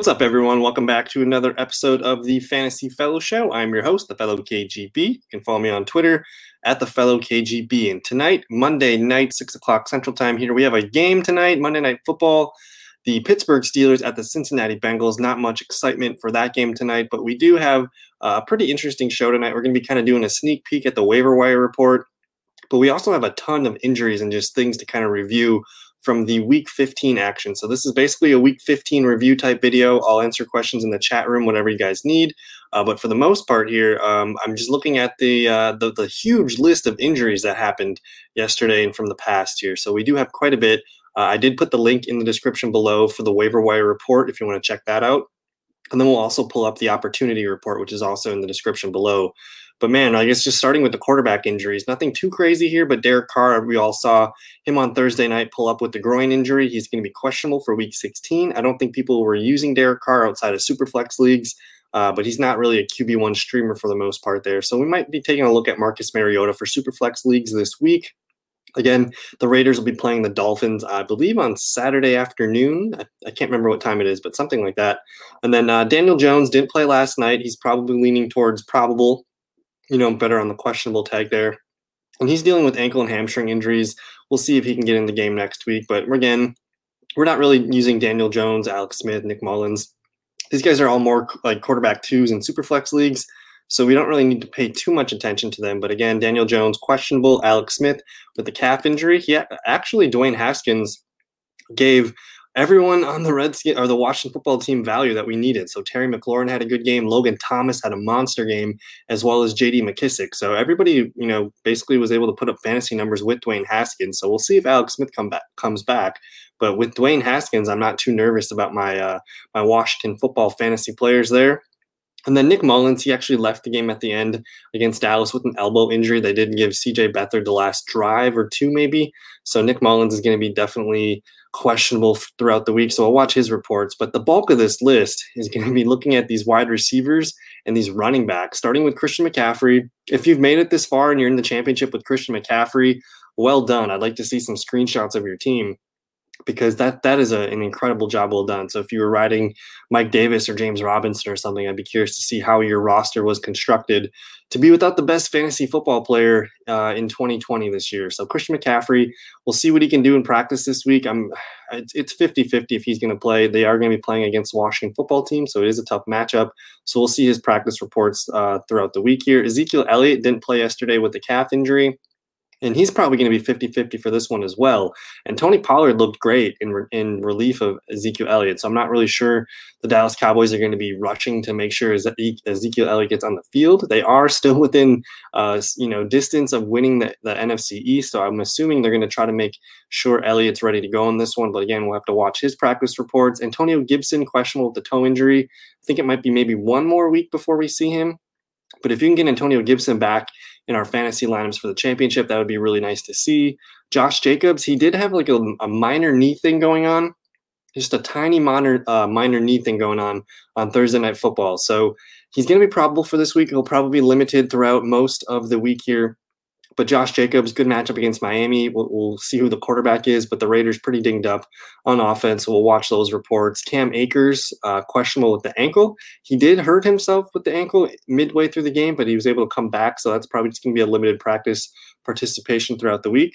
What's up, everyone? Welcome back to another episode of the Fantasy Fellow Show. I'm your host, the Fellow KGB. You can follow me on Twitter at the Fellow KGB. And tonight, Monday night, six o'clock Central Time, here we have a game tonight, Monday Night Football. The Pittsburgh Steelers at the Cincinnati Bengals. Not much excitement for that game tonight, but we do have a pretty interesting show tonight. We're going to be kind of doing a sneak peek at the waiver wire report, but we also have a ton of injuries and just things to kind of review from the week 15 action. So this is basically a week 15 review type video. I'll answer questions in the chat room, whatever you guys need. Uh, but for the most part here, um, I'm just looking at the, uh, the, the huge list of injuries that happened yesterday and from the past here. So we do have quite a bit. Uh, I did put the link in the description below for the waiver wire report if you want to check that out. And then we'll also pull up the opportunity report, which is also in the description below. But man, I guess just starting with the quarterback injuries, nothing too crazy here. But Derek Carr, we all saw him on Thursday night pull up with the groin injury. He's going to be questionable for week 16. I don't think people were using Derek Carr outside of Superflex leagues, uh, but he's not really a QB1 streamer for the most part there. So we might be taking a look at Marcus Mariota for Superflex leagues this week. Again, the Raiders will be playing the Dolphins, I believe, on Saturday afternoon. I, I can't remember what time it is, but something like that. And then uh, Daniel Jones didn't play last night. He's probably leaning towards probable you know, better on the questionable tag there. And he's dealing with ankle and hamstring injuries. We'll see if he can get in the game next week. But again, we're not really using Daniel Jones, Alex Smith, Nick Mullens. These guys are all more like quarterback twos in superflex leagues. So we don't really need to pay too much attention to them. But again, Daniel Jones, questionable. Alex Smith with the calf injury. He actually, Dwayne Haskins gave everyone on the Redskin or the Washington football team value that we needed. So Terry McLaurin had a good game, Logan Thomas had a monster game, as well as JD McKissic. So everybody, you know, basically was able to put up fantasy numbers with Dwayne Haskins. So we'll see if Alex Smith come back comes back. But with Dwayne Haskins, I'm not too nervous about my uh, my Washington football fantasy players there. And then Nick Mullens, he actually left the game at the end against Dallas with an elbow injury. They did give CJ Beathard the last drive or two, maybe. So Nick Mullens is going to be definitely questionable throughout the week. So I'll watch his reports. But the bulk of this list is going to be looking at these wide receivers and these running backs, starting with Christian McCaffrey. If you've made it this far and you're in the championship with Christian McCaffrey, well done. I'd like to see some screenshots of your team because that that is a, an incredible job well done. So if you were riding Mike Davis or James Robinson or something, I'd be curious to see how your roster was constructed to be without the best fantasy football player uh, in 2020 this year. So Christian McCaffrey, we'll see what he can do in practice this week. I'm it's 50-50 if he's going to play. They are going to be playing against Washington football team, so it is a tough matchup. So we'll see his practice reports uh, throughout the week here. Ezekiel Elliott didn't play yesterday with the calf injury and he's probably going to be 50-50 for this one as well. And Tony Pollard looked great in re- in relief of Ezekiel Elliott. So I'm not really sure the Dallas Cowboys are going to be rushing to make sure Ezekiel Elliott gets on the field. They are still within uh, you know distance of winning the, the NFC East. So I'm assuming they're going to try to make sure Elliott's ready to go in this one. But again, we'll have to watch his practice reports. Antonio Gibson questionable with the toe injury. I think it might be maybe one more week before we see him. But if you can get Antonio Gibson back in our fantasy lineups for the championship. That would be really nice to see. Josh Jacobs, he did have like a, a minor knee thing going on, just a tiny minor uh, minor knee thing going on on Thursday night football. So he's going to be probable for this week. He'll probably be limited throughout most of the week here. But Josh Jacobs, good matchup against Miami. We'll, we'll, see who the quarterback is, but the Raiders pretty dinged up on offense. We'll watch those reports. Cam Akers, uh, questionable with the ankle. He did hurt himself with the ankle midway through the game, but he was able to come back. So that's probably just going to be a limited practice participation throughout the week.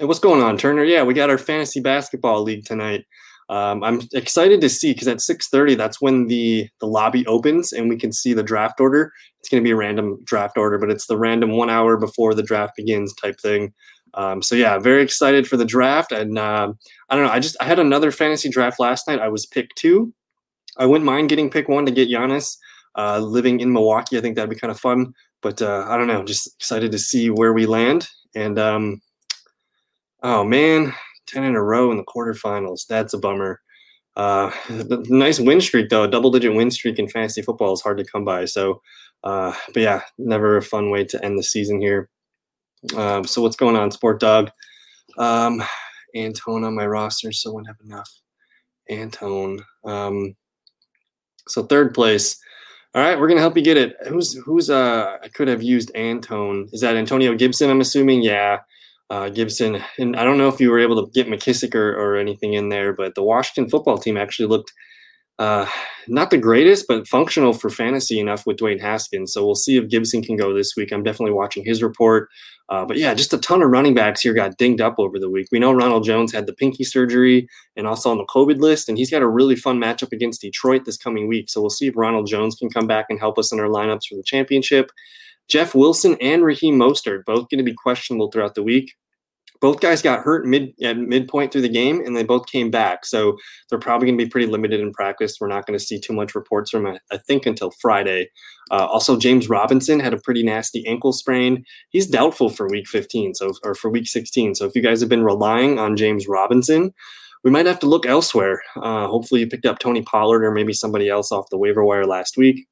And what's going on, Turner? Yeah, we got our fantasy basketball league tonight. Um, I'm excited to see because at 6:30 that's when the the lobby opens and we can see the draft order. It's going to be a random draft order, but it's the random one hour before the draft begins type thing. Um, so yeah, very excited for the draft. And uh, I don't know, I just I had another fantasy draft last night. I was pick two. I wouldn't mind getting pick one to get Giannis. Uh, living in Milwaukee, I think that'd be kind of fun. But uh, I don't know, just excited to see where we land. And um, oh man, 10 in a row in the quarterfinals. That's a bummer. Uh, nice win streak, though. Double digit win streak in fantasy football is hard to come by. So, uh, but yeah, never a fun way to end the season here. Um, so, what's going on, Sport Dog? Um, Antone on my roster, so wouldn't have enough. Antone. Um, so, third place. All right, we're gonna help you get it. Who's who's uh I could have used Antone. Is that Antonio Gibson? I'm assuming. Yeah uh, Gibson. And I don't know if you were able to get McKissic or, or anything in there, but the Washington football team actually looked uh, not the greatest, but functional for fantasy enough with Dwayne Haskins. So we'll see if Gibson can go this week. I'm definitely watching his report. Uh, but yeah, just a ton of running backs here got dinged up over the week. We know Ronald Jones had the pinky surgery and also on the COVID list, and he's got a really fun matchup against Detroit this coming week. So we'll see if Ronald Jones can come back and help us in our lineups for the championship. Jeff Wilson and Raheem Mostert both going to be questionable throughout the week. Both guys got hurt mid at midpoint through the game and they both came back so they're probably going to be pretty limited in practice. We're not going to see too much reports from I, I think until friday. Uh, also james robinson had a pretty nasty ankle sprain. He's doubtful for week 15 so or for week 16 so if you guys have been relying on james robinson we might have to look elsewhere. Uh, hopefully you picked up tony pollard or maybe somebody else off the waiver wire last week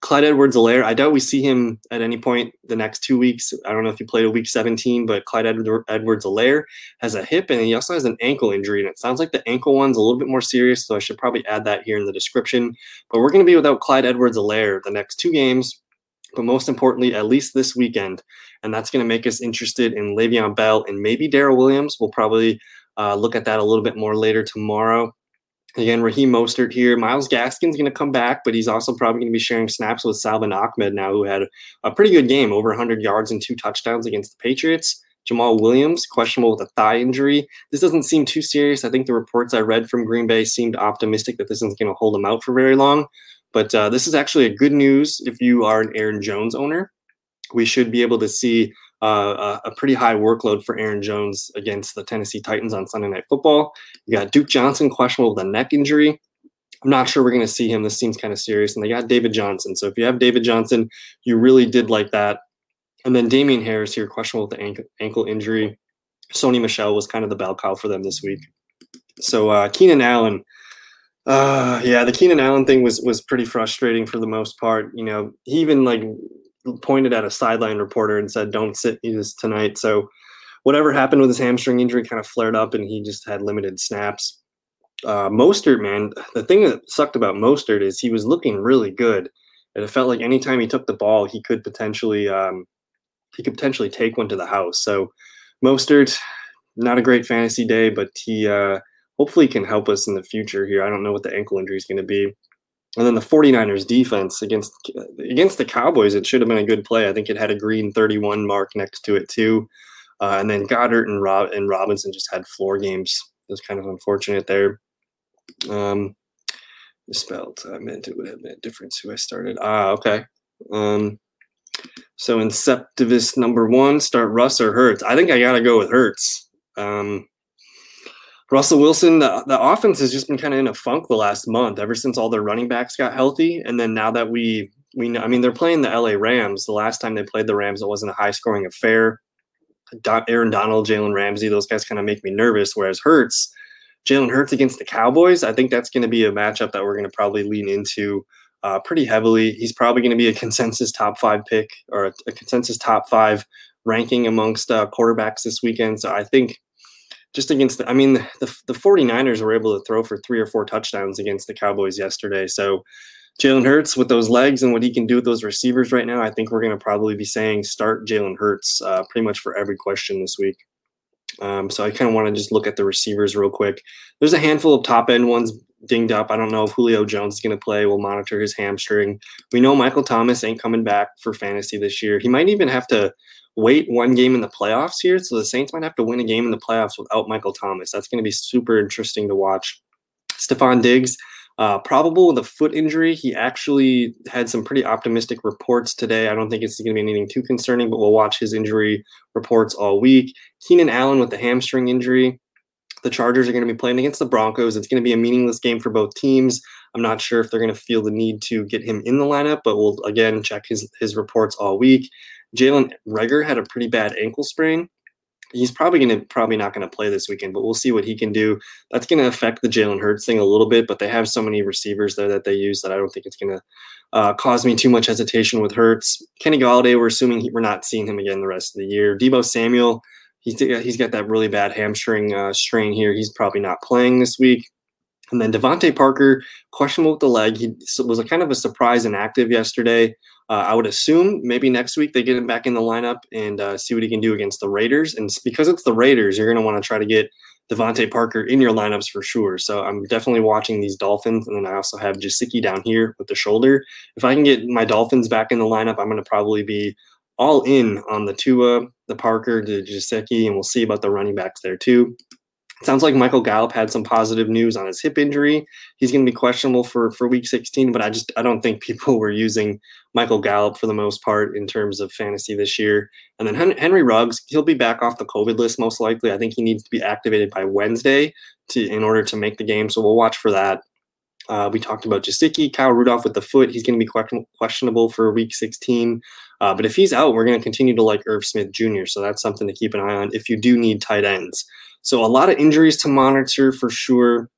Clyde Edwards Helaire, I doubt we see him at any point the next two weeks. I don't know if he played a week 17, but Clyde Edwards Helaire has a hip and he also has an ankle injury. And it sounds like the ankle one's a little bit more serious, so I should probably add that here in the description. But we're going to be without Clyde Edwards Helaire the next two games, but most importantly, at least this weekend. And that's going to make us interested in Le'Veon Bell and maybe Darrel Williams. We'll probably uh, look at that a little bit more later tomorrow. Again, Raheem Mostert here. Myles Gaskin's going to come back, but he's also probably going to be sharing snaps with Salvon Ahmed now, who had a pretty good game, over 100 yards and two touchdowns against the Patriots. Jamaal Williams, questionable with a thigh injury. This doesn't seem too serious. I think the reports I read from Green Bay seemed optimistic that this isn't going to hold him out for very long. But uh, this is actually a good news if you are an Aaron Jones owner. We should be able to see uh, a, pretty high workload for Aaron Jones against the Tennessee Titans on Sunday Night Football. You got Duke Johnson questionable with a neck injury. I'm not sure we're going to see him. This seems kind of serious. And they got David Johnson. So if you have David Johnson, you really did like that. And then Damien Harris here, questionable with the ankle, ankle injury. Sony Michel was kind of the bell cow for them this week. So uh, Keenan Allen, uh, yeah, the Keenan Allen thing was was pretty frustrating for the most part. You know, he even like pointed at a sideline reporter and said, "Don't sit this tonight." So whatever happened with his hamstring injury kind of flared up, and he just had limited snaps. Uh, Mostert, man, the thing that sucked about Mostert is he was looking really good, and it felt like anytime he took the ball, he could potentially um, he could potentially take one to the house. So Mostert, not a great fantasy day, but he uh, hopefully can help us in the future here. I don't know what the ankle injury is going to be. And then the 49ers defense against against the Cowboys, it should have been a good play. I think it had a green 31 mark next to it too. Uh, and then Goddard and Rob and Robinson just had floor games. It was kind of unfortunate there. Um, spelled. I meant it would have made a difference who I started. Ah, okay. Um, so Inceptivus number one, start Russ or Hurts. I think I gotta go with Hurts. Um, Russell Wilson, the, the offense has just been kind of in a funk the last month, ever since all their running backs got healthy. And then now that we we know, I mean, they're playing the LA Rams. The last time they played the Rams, it wasn't a high scoring affair. Don, Aaron Donald, Jalen Ramsey, those guys kind of make me nervous. Whereas Hurts, Jalen Hurts against the Cowboys, I think that's going to be a matchup that we're going to probably lean into uh, pretty heavily. He's probably going to be a consensus top five pick or a, a consensus top five ranking amongst uh, quarterbacks this weekend. So I think just against the, I mean, the, the 49ers were able to throw for three or four touchdowns against the Cowboys yesterday. So Jalen Hurts with those legs and what he can do with those receivers right now, I think we're going to probably be saying start Jalen Hurts uh, pretty much for every question this week. Um, so I kind of want to just look at the receivers real quick. There's a handful of top end ones dinged up. I don't know if Julio Jones is going to play. We'll monitor his hamstring. We know Michael Thomas ain't coming back for fantasy this year. He might even have to wait one game in the playoffs here. So the Saints might have to win a game in the playoffs without Michael Thomas. That's going to be super interesting to watch. Stefon Diggs, uh, probable with a foot injury. He actually had some pretty optimistic reports today. I don't think it's going to be anything too concerning, but we'll watch his injury reports all week. Keenan Allen with the hamstring injury. The Chargers are going to be playing against the Broncos. It's going to be a meaningless game for both teams. I'm not sure if they're going to feel the need to get him in the lineup, but we'll again check his his reports all week. Jalen Reagor had a pretty bad ankle sprain. He's probably going to probably not going to play this weekend, but we'll see what he can do. That's going to affect the Jalen Hurts thing a little bit, but they have so many receivers there that they use that I don't think it's going to uh, cause me too much hesitation with Hurts. Kenny Golladay, we're assuming he, we're not seeing him again the rest of the year. Deebo Samuel, he's he's got that really bad hamstring uh, strain here. He's probably not playing this week. And then DeVante Parker, questionable with the leg. He was a kind of a surprise inactive yesterday. Uh, I would assume maybe next week they get him back in the lineup and uh, see what he can do against the Raiders. And because it's the Raiders, you're going to want to try to get DeVante Parker in your lineups for sure. So I'm definitely watching these Dolphins. And then I also have Gesicki down here with the shoulder. If I can get my Dolphins back in the lineup, I'm going to probably be all in on the Tua, the Parker, the Gesicki, and we'll see about the running backs there too. It sounds like Michael Gallup had some positive news on his hip injury. He's going to be questionable for for week 16, but I just I don't think people were using Michael Gallup for the most part in terms of fantasy this year. And then Henry Ruggs, he'll be back off the COVID list most likely. I think he needs to be activated by Wednesday to in order to make the game. So we'll watch for that. Uh, we talked about Gesicki, Kyle Rudolph with the foot. He's going to be questionable for week 16. Uh, but if he's out, we're going to continue to like Irv Smith Jr. So that's something to keep an eye on if you do need tight ends. So a lot of injuries to monitor for sure.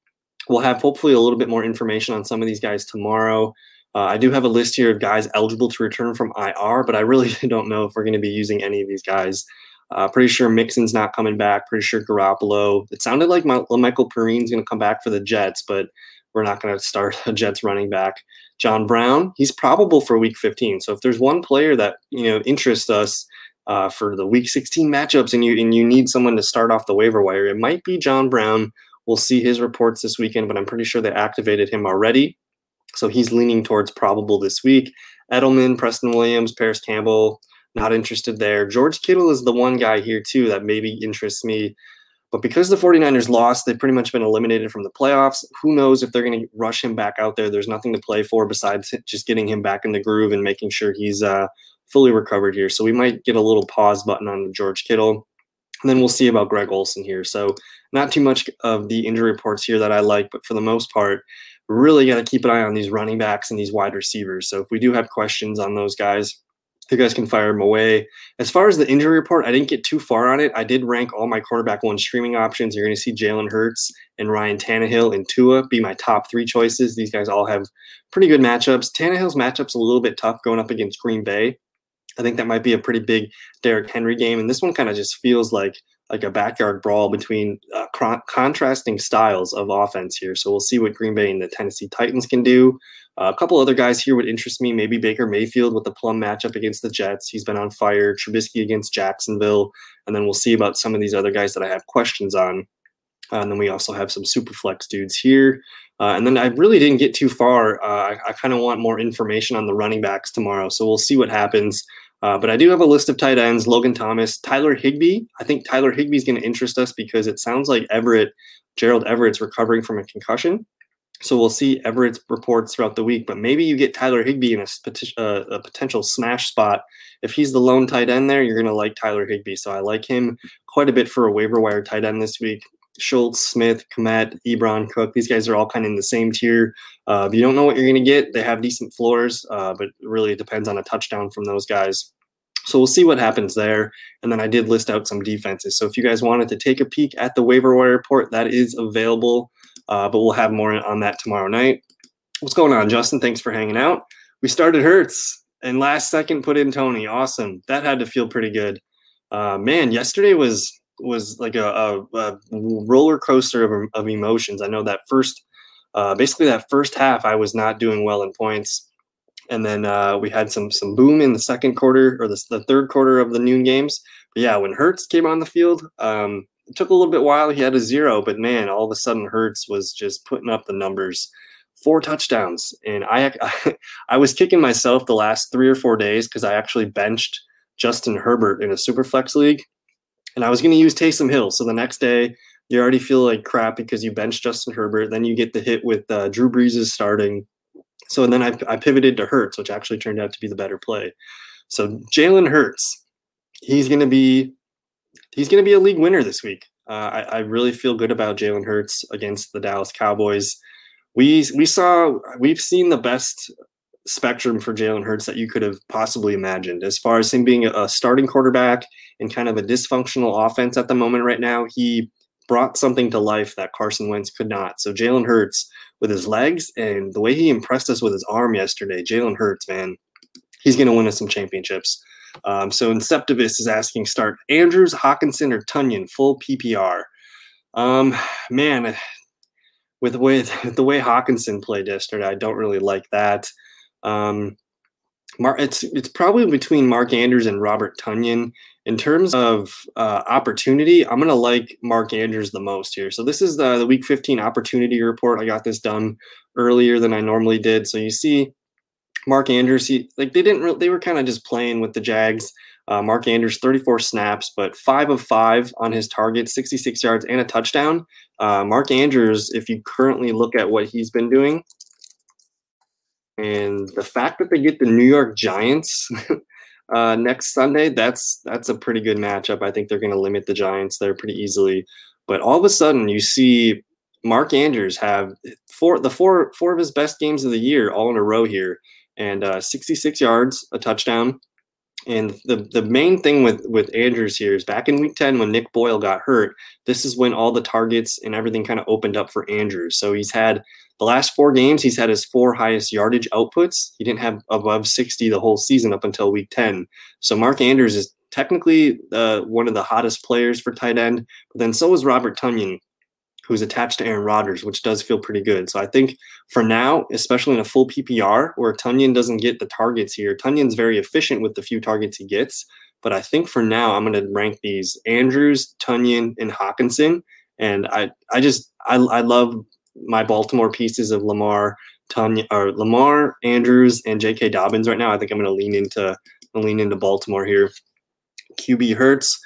We'll have hopefully a little bit more information on some of these guys tomorrow. Uh, I do have a list here of guys eligible to return from IR, but I really don't know if we're going to be using any of these guys. Uh, pretty sure Mixon's not coming back. Pretty sure Garoppolo. It sounded like Michael Perrine's going to come back for the Jets, but we're not going to start a Jets running back. John Brown, he's probable for Week 15. So if there's one player that you know interests us, uh, for the Week 16 matchups, and you and you need someone to start off the waiver wire, it might be John Brown. We'll see his reports this weekend, but I'm pretty sure they activated him already, so he's leaning towards probable this week. Edelman, Preston Williams, Parris Campbell, not interested there. George Kittle is the one guy here too that maybe interests me. But because the 49ers lost, they've pretty much been eliminated from the playoffs. Who knows if they're going to rush him back out there? There's nothing to play for besides just getting him back in the groove and making sure he's uh, fully recovered here. So we might get a little pause button on George Kittle. And then we'll see about Greg Olsen here. So not too much of the injury reports here that I like, but for the most part, really got to keep an eye on these running backs and these wide receivers. So if we do have questions on those guys, you guys can fire them away. As far as the injury report, I didn't get too far on it. I did rank all my quarterback one streaming options. You're going to see Jalen Hurts and Ryan Tannehill and Tua be my top three choices. These guys all have pretty good matchups. Tannehill's matchup's a little bit tough going up against Green Bay. I think that might be a pretty big Derrick Henry game, and this one kind of just feels like like a backyard brawl between uh, contrasting styles of offense here. So we'll see what Green Bay and the Tennessee Titans can do. Uh, a couple other guys here would interest me. Maybe Baker Mayfield with the plum matchup against the Jets. He's been on fire. Trubisky against Jacksonville, and then we'll see about some of these other guys that I have questions on. Uh, and then we also have some super flex dudes here. Uh, and then I really didn't get too far. Uh, I, I kind of want more information on the running backs tomorrow. So we'll see what happens. Uh, but I do have a list of tight ends Logan Thomas, Tyler Higbee. I think Tyler Higbee is going to interest us because it sounds like Everett, Gerald Everett's recovering from a concussion. So we'll see Everett's reports throughout the week. But maybe you get Tyler Higbee in a, uh, a potential smash spot. If he's the lone tight end there, you're going to like Tyler Higbee. So I like him quite a bit for a waiver wire tight end this week. Schultz, Smith, Kmet, Ebron, Cook. These guys are all kind of in the same tier. Uh, if you don't know what you're going to get, they have decent floors, uh, but really it depends on a touchdown from those guys. So we'll see what happens there. And then I did list out some defenses. So if you guys wanted to take a peek at the waiver wire report, that is available. Uh, but we'll have more on that tomorrow night. What's going on, Justin? Thanks for hanging out. We started Hurts and last second put in Tony. Awesome. That had to feel pretty good. Uh, man, yesterday was was like a, a, a roller coaster of, of, emotions. I know that first, uh, basically that first half, I was not doing well in points, and then uh, we had some some boom in the second quarter or the, the third quarter of the noon games. But yeah, when Hurts came on the field, um, it took a little bit while. He had a zero, but man, all of a sudden Hurts was just putting up the numbers. Four touchdowns, and I I was kicking myself the last three or four days because I actually benched Justin Herbert in a super flex league and I was going to use Taysom Hill. So the next day, you already feel like crap because you bench Justin Herbert. Then you get the hit with uh, Drew Brees is starting. So then I, I pivoted to Hurts, which actually turned out to be the better play. So Jalen Hurts, he's going to be he's going to be a league winner this week. Uh, I, I, really feel good about Jalen Hurts against the Dallas Cowboys. We we saw we've seen the best spectrum for Jalen Hurts that you could have possibly imagined. As far as him being a starting quarterback in kind of a dysfunctional offense at the moment right now, he brought something to life that Carson Wentz could not. So Jalen Hurts with his legs and the way he impressed us with his arm yesterday, Jalen Hurts, man, he's going to win us some championships. Um, so Inceptivus is asking start Andrews, Hockenson, or Tonyan full PPR. Um, man, with way the way Hockenson played yesterday, I don't really like that. Um, Mark, it's it's probably between Mark Andrews and Robert Tonyan. in terms of uh, opportunity, I'm to like Mark Andrews the most here. So this is the, the week 15 opportunity report. I got this done earlier than I normally did. So you see Mark Andrews, he, like they didn't, re- they were kind of just playing with the Jags. Uh, Mark Andrews, 34 snaps, but five of five on his target, 66 yards and a touchdown. Uh, Mark Andrews, if you currently look at what he's been doing, and the fact that they get the New York Giants uh, next Sunday, that's that's a pretty good matchup. I think they're going to limit the Giants there pretty easily. But all of a sudden, you see Mark Andrews have four the four four of his best games of the year all in a row here, and uh, 66 yards, a touchdown. And the the main thing with with Andrews here is back in week 10 when Nick Boyle got hurt, this is when all the targets and everything kind of opened up for Andrews. So he's had the last four games, he's had his four highest yardage outputs. He didn't have above 60 the whole season up until week 10. So Mark Andrews is technically uh, one of the hottest players for tight end, but then so is Robert Tonyan, who's attached to Aaron Rodgers, which does feel pretty good. So I think for now, especially in a full PPR where Tonyan doesn't get the targets here, Tonyan's very efficient with the few targets he gets. But I think for now, I'm going to rank these Andrews, Tonyan, and Hockenson. And I, I just, I, I love my Baltimore pieces of Lamar, Tanya, or Lamar, Andrews, and J.K. Dobbins right now. I think I'm going to lean into lean into Baltimore here. QB Hurts,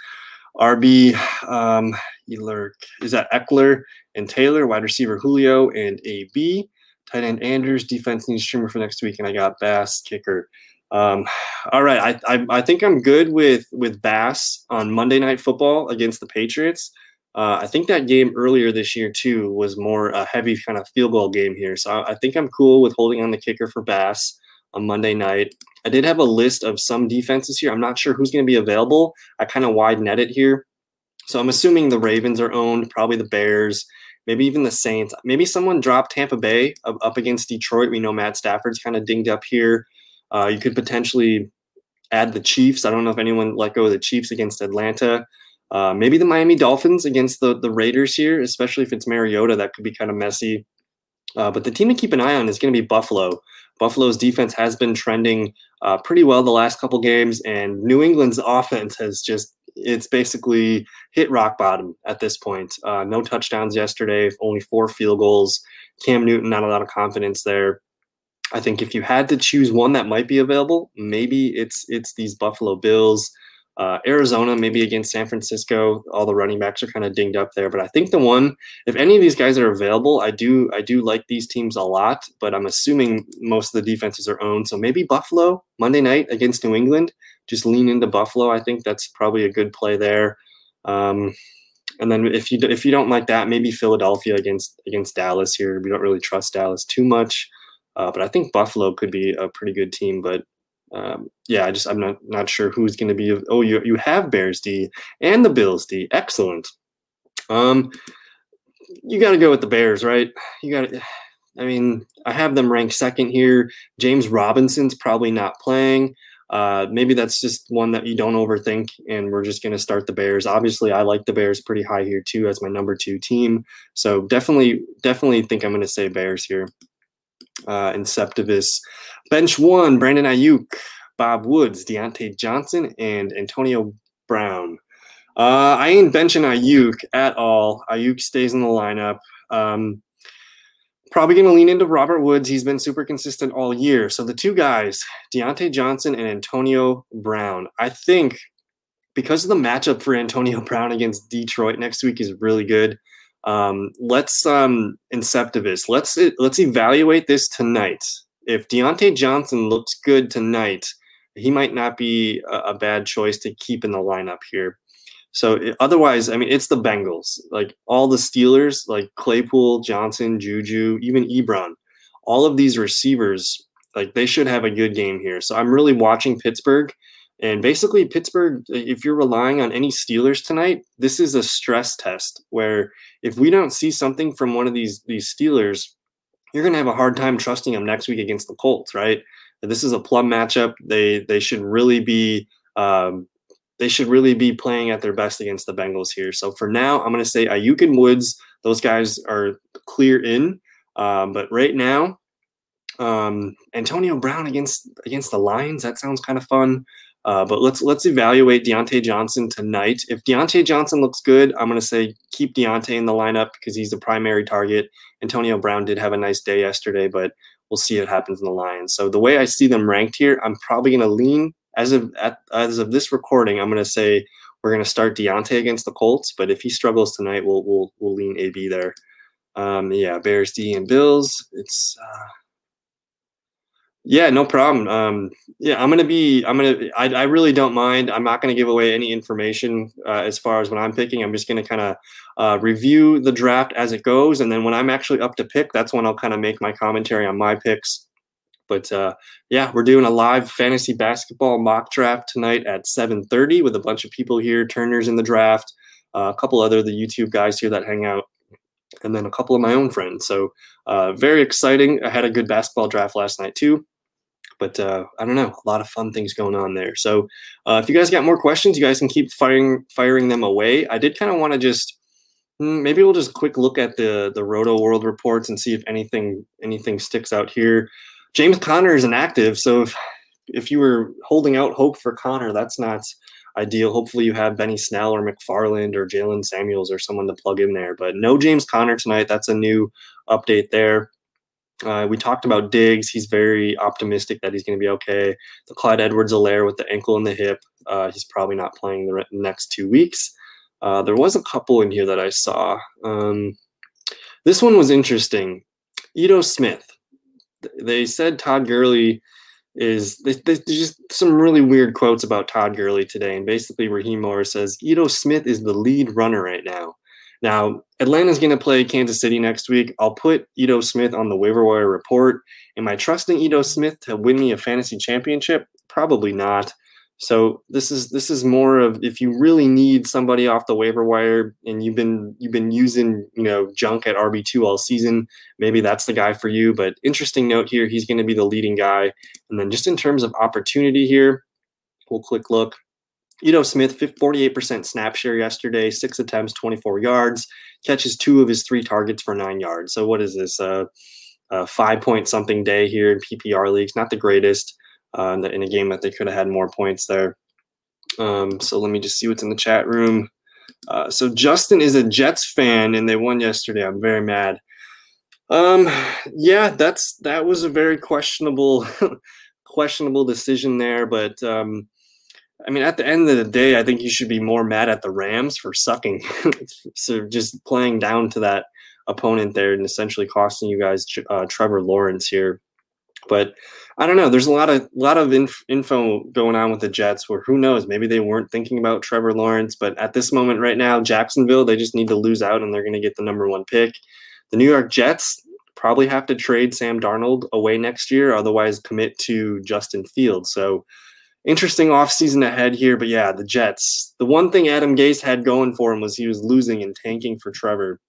RB um, is that Ekeler and Taylor, wide receiver Julio and AB, tight end Andrews, defense needs streamer for next week, and I got Bass kicker. Um, all right, I, I I think I'm good with with Bass on Monday Night Football against the Patriots. Uh, I think that game earlier this year too was more a heavy kind of field goal game here. So I, I think I'm cool with holding on the kicker for Bass on Monday night. I did have a list of some defenses here. I'm not sure who's going to be available. I kind of wide net it here. So I'm assuming the Ravens are owned, probably the Bears, maybe even the Saints. Maybe someone dropped Tampa Bay up, against Detroit. We know Matt Stafford's kind of dinged up here. Uh, you could potentially add the Chiefs. I don't know if anyone let go of the Chiefs against Atlanta. Uh, maybe the Miami Dolphins against the the Raiders here, especially if it's Mariota, that could be kind of messy. Uh, but the team to keep an eye on is going to be Buffalo. Buffalo's defense has been trending uh, pretty well the last couple games, and New England's offense has just it's basically hit rock bottom at this point. Uh, no touchdowns yesterday, only four field goals. Cam Newton, not a lot of confidence there. I think if you had to choose one that might be available, maybe it's it's these Buffalo Bills. Uh, Arizona, maybe against San Francisco, all the running backs are kind of dinged up there. But I think the one, if any of these guys are available, I do I do like these teams a lot. But I'm assuming most of the defenses are owned, so maybe Buffalo Monday night against New England. Just lean into Buffalo. I think that's probably a good play there. Um, and then if you if you don't like that, maybe Philadelphia against against Dallas here. We don't really trust Dallas too much, uh, but I think Buffalo could be a pretty good team. But um, yeah, I just I'm not not sure who's going to be. Oh, you you have Bears D and the Bills D. Excellent. Um, you got to go with the Bears, right? You got to. I mean, I have them ranked second here. James Robinson's probably not playing. Uh, maybe that's just one that you don't overthink, and we're just going to start the Bears. Obviously, I like the Bears pretty high here too as my number two team. So definitely, definitely think I'm going to say Bears here. Uh, Inceptivus Bench one, Brandon Aiyuk, Bob Woods, Diontae Johnson, and Antonio Brown. Uh, I ain't benching Aiyuk at all. Aiyuk stays in the lineup. Um, probably going to lean into Robert Woods. He's been super consistent all year. So the two guys, Diontae Johnson and Antonio Brown, I think because of the matchup for Antonio Brown against Detroit next week is really good. Um, let's um, Inceptivus. Let's let's evaluate this tonight if Diontae Johnson looks good tonight, he might not be a, a bad choice to keep in the lineup here. So otherwise, I mean, it's the Bengals. Like all the Steelers, like Claypool, Johnson, Juju, even Ebron, all of these receivers, like they should have a good game here. So I'm really watching Pittsburgh. And basically, Pittsburgh, if you're relying on any Steelers tonight, this is a stress test where if we don't see something from one of these these Steelers, you're going to have a hard time trusting them next week against the Colts, right? This is a plum matchup. They they should really be um, they should really be playing at their best against the Bengals here. So for now, I'm going to say Aiyuk and Woods. Those guys are clear in. Um, but right now, um, Antonio Brown against against the Lions. That sounds kind of fun. Uh, but let's let's evaluate Diontae Johnson tonight. If Diontae Johnson looks good, I'm going to say keep Diontae in the lineup because he's the primary target. Antonio Brown did have a nice day yesterday, but we'll see what happens in the Lions. So the way I see them ranked here, I'm probably going to lean as of at, as of this recording. I'm going to say we're going to start Diontae against the Colts, but if he struggles tonight, we'll we'll we'll lean AB there. Um, yeah, Bears, D, and Bills. It's uh, yeah, no problem. Um, yeah, I'm gonna be. I'm gonna. I, I really don't mind. I'm not gonna give away any information uh, as far as what I'm picking. I'm just gonna kind of uh, review the draft as it goes, and then when I'm actually up to pick, that's when I'll kind of make my commentary on my picks. But uh, yeah, we're doing a live fantasy basketball mock draft tonight at 7:30 with a bunch of people here. Turner's in the draft, uh, a couple other the YouTube guys here that hang out, and then a couple of my own friends. So uh, very exciting. I had a good basketball draft last night too but uh, I don't know, a lot of fun things going on there. So uh, if you guys got more questions, you guys can keep firing firing them away. I did kind of want to just hmm, maybe we'll just quick look at the the Rotoworld reports and see if anything anything sticks out here. James Conner is inactive, so if if you were holding out hope for Conner, that's not ideal. Hopefully, you have Benny Snell or McFarland or Jaylen Samuels or someone to plug in there. But no James Conner tonight. That's a new update there. Uh, we talked about Diggs. He's very optimistic that he's going to be okay. The Clyde Edwards-Helaire with the ankle and the hip. Uh, he's probably not playing the re- next two weeks. Uh, there was a couple in here that I saw. Um, this one was interesting. Ito Smith. They said Todd Gurley is there's just some really weird quotes about Todd Gurley today, and basically Raheem Morris says Ito Smith is the lead runner right now. Now, Atlanta's going to play Kansas City next week. I'll put Ito Smith on the waiver wire report. Am I trusting Ito Smith to win me a fantasy championship? Probably not. So this is this is more of if you really need somebody off the waiver wire and you've been you've been using you know junk at RB two all season, maybe that's the guy for you. But interesting note here, he's going to be the leading guy. And then just in terms of opportunity here, we'll click look. Ito Smith, 48% snap share yesterday, six attempts, 24 yards, catches two of his three targets for nine yards. So, what is this? Uh, a five point something day here in PPR leagues. Not the greatest uh, in a game that they could have had more points there. Um, so, let me just see what's in the chat room. Uh, so, Justin is a Jets fan and they won yesterday. I'm very mad. Um, yeah, that's that was a very questionable, questionable decision there, but um, I mean, at the end of the day, I think you should be more mad at the Rams for sucking. so just playing down to that opponent there and essentially costing you guys uh, Trevor Lawrence here. But I don't know. There's a lot of lot of inf- info going on with the Jets where who knows? Maybe they weren't thinking about Trevor Lawrence, but at this moment right now, Jacksonville they just need to lose out and they're going to get the number one pick. The New York Jets probably have to trade Sam Darnold away next year, otherwise commit to Justin Fields. So interesting offseason ahead here. But yeah, the Jets. The one thing Adam Gase had going for him was he was losing and tanking for Trevor.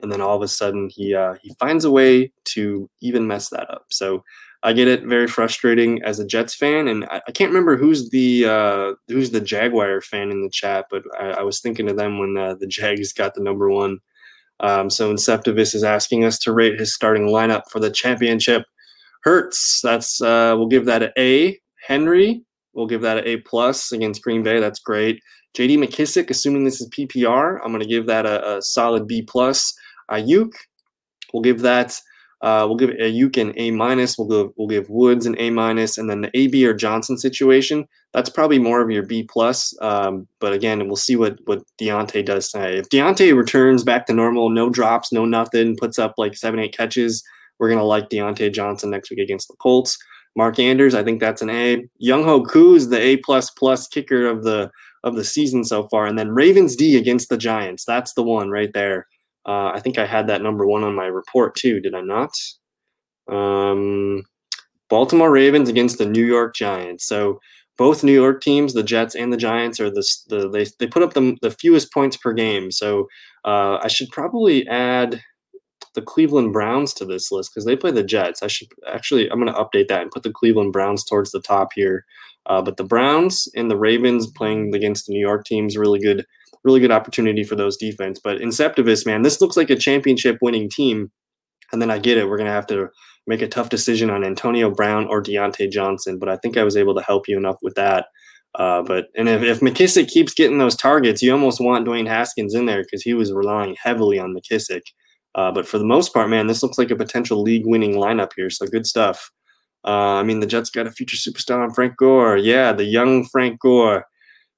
And then all of a sudden he uh, he finds a way to even mess that up. So I get it, very frustrating as a Jets fan, and I, I can't remember who's the uh, who's the Jaguar fan in the chat, but I, I was thinking of them when uh, the Jags got the number one. Um, so Inceptivus is asking us to rate his starting lineup for the championship. Hurts, that's uh, we'll give that an A. Henry, We'll give that an A plus against Green Bay. That's great. J.D. McKissic, assuming this is PPR, I'm going to give that a, a solid B plus. Aiyuk, we'll give that. Uh, we'll give Aiyuk an A minus. We'll give we'll give Woods an A minus, and then the AB or Johnson situation. That's probably more of your B plus. Um, but again, we'll see what what Diontae does tonight. If Diontae returns back to normal, no drops, no nothing, puts up like seven eight catches, we're gonna like Diontae Johnson next week against the Colts. Mark Andrews, I think that's an A. Younghoe Koo is the A plus plus kicker of the of the season so far, and then Ravens D against the Giants. That's the one right there. Uh, I think I had that number one on my report too. Did I not? Um, Baltimore Ravens against the New York Giants. So both New York teams, the Jets and the Giants, are the, the they they put up the the fewest points per game. So uh, I should probably add the Cleveland Browns to this list because they play the Jets. I should actually I'm going to update that and put the Cleveland Browns towards the top here. Uh, but the Browns and the Ravens playing against the New York teams really good, really good opportunity for those defense. But Inceptivus, man, this looks like a championship winning team. And then I get it. We're going to have to make a tough decision on Antonio Brown or Diontae Johnson. But I think I was able to help you enough with that. Uh, but and if, if McKissic keeps getting those targets, you almost want Dwayne Haskins in there because he was relying heavily on McKissic. Uh, but for the most part, man, this looks like a potential league-winning lineup here. So good stuff. Uh, I mean, the Jets got a future superstar on Frank Gore. Yeah, the young Frank Gore.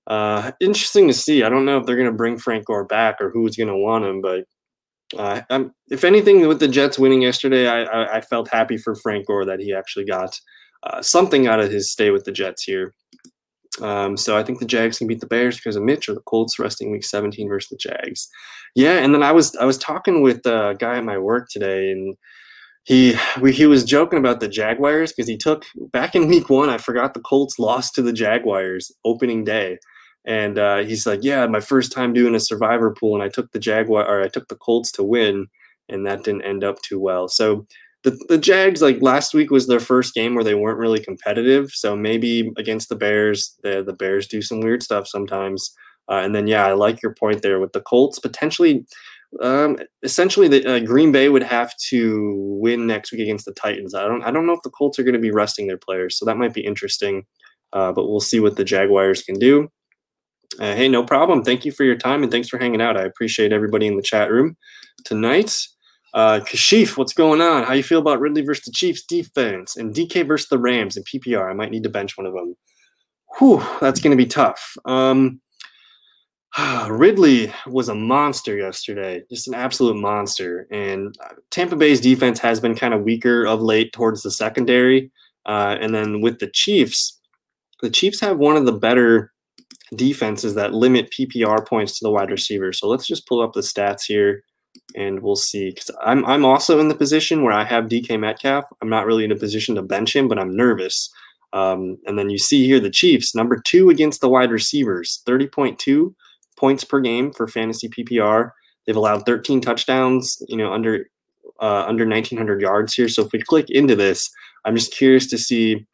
Uh, interesting to see. I don't know if they're going to bring Frank Gore back or who's going to want him, but uh, if anything, with the Jets winning yesterday, I, I, I, felt happy for Frank Gore that he actually got uh, something out of his stay with the Jets here. Um, so I think the Jags can beat the Bears because of Mitch or the Colts resting Week 17 versus the Jags. Yeah, and then I was I was talking with a guy at my work today, and he we, he was joking about the Jaguars because he took back in Week One. I forgot the Colts lost to the Jaguars opening day, and uh, he's like, "Yeah, my first time doing a survivor pool, and I took the Jaguar or I took the Colts to win, and that didn't end up too well." So the, the Jags, like last week was their first game where they weren't really competitive. So maybe against the Bears, the, the Bears do some weird stuff sometimes. Uh, and then, yeah, I like your point there with the Colts potentially. Um, essentially, the uh, Green Bay would have to win next week against the Titans. I don't, I don't know if the Colts are going to be resting their players, so that might be interesting. Uh, but we'll see what the Jaguars can do. Uh, hey, no problem. Thank you for your time and thanks for hanging out. I appreciate everybody in the chat room tonight. Uh, Kashif, what's going on? How you feel about Ridley versus the Chiefs defense and DK versus the Rams in PPR? I might need to bench one of them. Whew, that's going to be tough. Um, Ridley was a monster yesterday, just an absolute monster. And uh, Tampa Bay's defense has been kind of weaker of late towards the secondary. Uh, and then with the Chiefs, the Chiefs have one of the better defenses that limit PPR points to the wide receiver. So let's just pull up the stats here and we'll see. Because I'm I'm also in the position where I have DK Metcalf. I'm not really in a position to bench him, but I'm nervous. Um, and then you see here the Chiefs, number two against the wide receivers, 30.2 points per game for fantasy PPR. They've allowed 13 touchdowns, you know, under uh, under 1900 yards here. So if we click into this, I'm just curious to see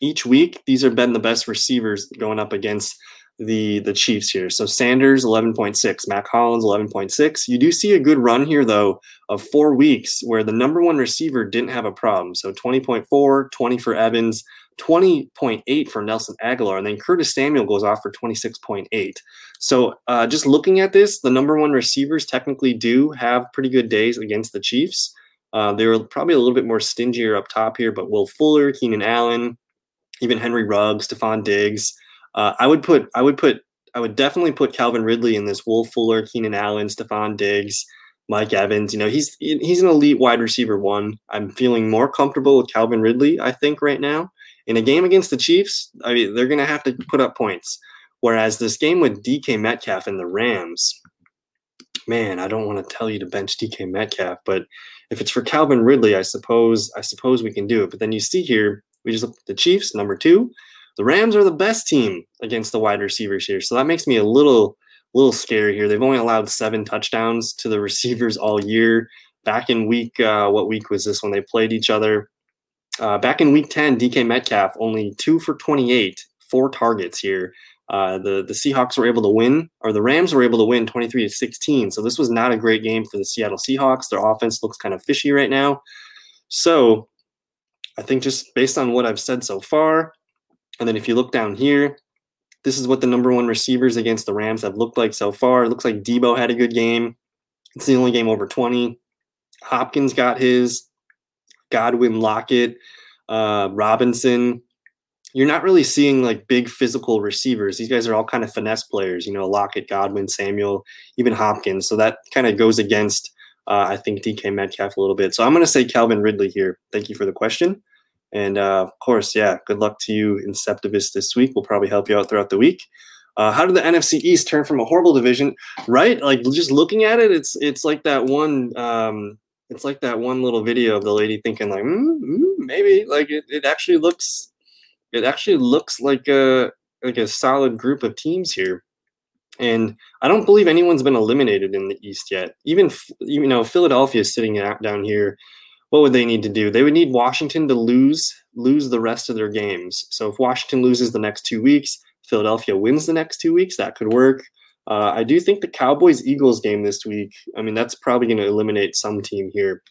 each week these have been the best receivers going up against the the Chiefs here. So Sanders 11.6, Mack Hollins 11.6. You do see a good run here though of 4 weeks where the number 1 receiver didn't have a problem. So 20.4, 20 for Evans, 20.8 for Nelson Agholor and then Curtis Samuel goes off for 26.8. So uh, just looking at this, the number one receivers technically do have pretty good days against the Chiefs. Uh, they were probably a little bit more stingier up top here, but Will Fuller, Keenan Allen, even Henry Ruggs, Stefon Diggs, uh, I would put I would put I would definitely put Calvin Ridley in this. Will Fuller, Keenan Allen, Stefon Diggs, Mike Evans. You know he's he's an elite wide receiver one. I'm feeling more comfortable with Calvin Ridley. I think right now in a game against the Chiefs, I mean they're going to have to put up points. Whereas this game with DK Metcalf and the Rams, man, I don't want to tell you to bench DK Metcalf, but if it's for Calvin Ridley, I suppose I suppose we can do it. But then you see here, we just look at the Chiefs, number two. The Rams are the best team against the wide receivers here, so that makes me a little little scary here. They've only allowed seven touchdowns to the receivers all year. Back in week, uh, what week was this when they played each other? Uh, back in week 10, DK Metcalf only two for 28, four targets here. Uh, the the Seahawks were able to win, or the Rams were able to win 23 to 16. So this was not a great game for the Seattle Seahawks. Their offense looks kind of fishy right now. So I think just based on what I've said so far, and then if you look down here, this is what the number one receivers against the Rams have looked like so far. It looks like Deebo had a good game. It's the only game over 20. Hopkins got his. Godwin, Lockett, uh, Robinson. You're not really seeing like big physical receivers. These guys are all kind of finesse players, you know, Lockett, Godwin, Samuel, even Hopkins. So that kind of goes against, uh, I think, DK Metcalf a little bit. So I'm going to say Calvin Ridley here. Thank you for the question. And uh, of course, yeah, good luck to you Inceptivus this week. We'll probably help you out throughout the week. Uh, how did the NFC East turn from a horrible division? Right, like just looking at it, it's it's like that one. Um, it's like that one little video of the lady thinking like, mm, mm, maybe like it, it actually looks, it actually looks like a like a solid group of teams here. And I don't believe anyone's been eliminated in the East yet. Even you know Philadelphia is sitting down here what would they need to do? They would need Washington to lose lose the rest of their games. So if Washington loses the next two weeks, Philadelphia wins the next two weeks, that could work. Uh, I do think the Cowboys Eagles game this week. I mean, that's probably going to eliminate some team here.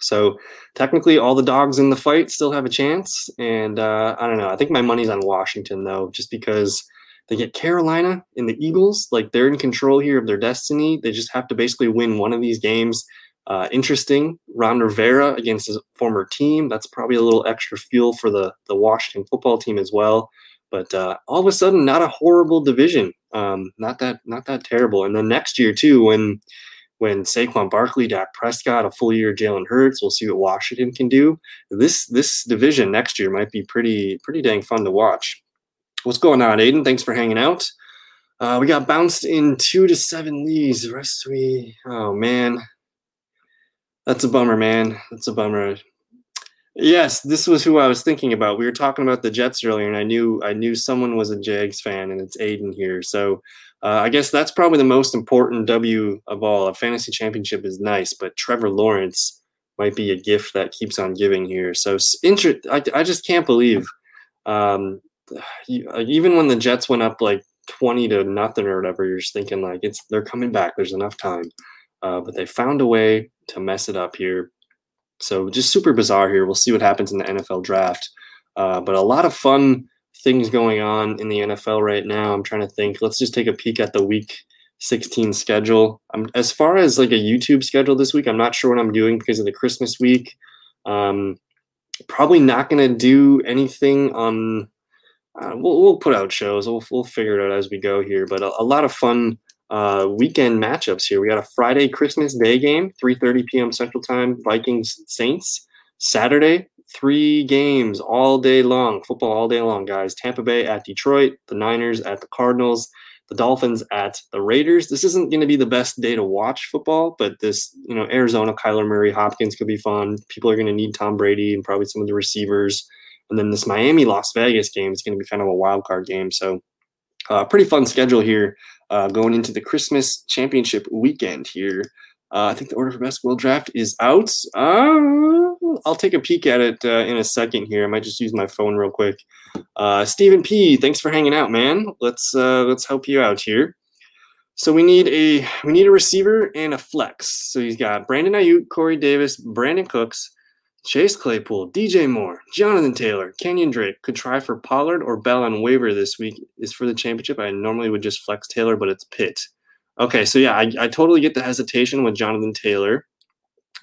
So technically, all the dogs in the fight still have a chance. And uh, I don't know. I think my money's on Washington though, just because they get Carolina and the Eagles. Like they're in control here of their destiny. They just have to basically win one of these games. Uh, interesting, Ron Rivera against his former team. That's probably a little extra fuel for the the Washington football team as well. But uh, all of a sudden, not a horrible division. Um, not that not that terrible. And then next year too, when when Saquon Barkley, Dak Prescott, a full year Jalen Hurts, we'll see what Washington can do. This this division next year might be pretty pretty dang fun to watch. What's going on, Aiden? Thanks for hanging out. Uh, we got bounced in two to seven leagues. The rest we oh man. That's a bummer, man. That's a bummer. Yes, this was who I was thinking about. We were talking about the Jets earlier, and I knew I knew someone was a Jags fan, and it's Aiden here. So uh, I guess that's probably the most important W of all. A fantasy championship is nice, but Trevor Lawrence might be a gift that keeps on giving here. So inter- I, I just can't believe, um, uh, even when the Jets went up like twenty to nothing or whatever, you're just thinking like it's they're coming back. There's enough time, uh, but they found a way to mess it up here. So just super bizarre here. We'll see what happens in the NFL draft. Uh, but a lot of fun things going on in the NFL right now. I'm trying to think. Let's just take a peek at the week 16 schedule. I'm, as far as like a YouTube schedule this week, I'm not sure what I'm doing because of the Christmas week. Um, probably not going to do anything on. Uh, we'll, we'll put out shows. We'll, we'll figure it out as we go here. But a, a lot of fun uh, weekend matchups here. We got a Friday Christmas Day game, 3:30 p.m. Central Time, Vikings Saints. Saturday, three games all day long, football all day long, guys. Tampa Bay at Detroit, the Niners at the Cardinals, the Dolphins at the Raiders. This isn't going to be the best day to watch football, but this, you know, Arizona, Kyler Murray, Hopkins could be fun. People are going to need Tom Brady and probably some of the receivers. And then this Miami Las Vegas game is going to be kind of a wild card game. So, uh, pretty fun schedule here uh, going into the Christmas championship weekend here. Uh, I think the order for basketball draft is out. Uh, I'll take a peek at it uh, in a second here. I might just use my phone real quick. Uh, Stephen P, thanks for hanging out, man. Let's uh, let's help you out here. So we need a we need a receiver and a flex. So he's got Brandon Aiyuk, Corey Davis, Brandin Cooks, Chase Claypool, DJ Moore, Jonathan Taylor, Kenyon Drake could try for Pollard or Bell on waiver this week. Is for the championship. I normally would just flex Taylor, but it's Pitt. Okay, so yeah, I, I totally get the hesitation with Jonathan Taylor.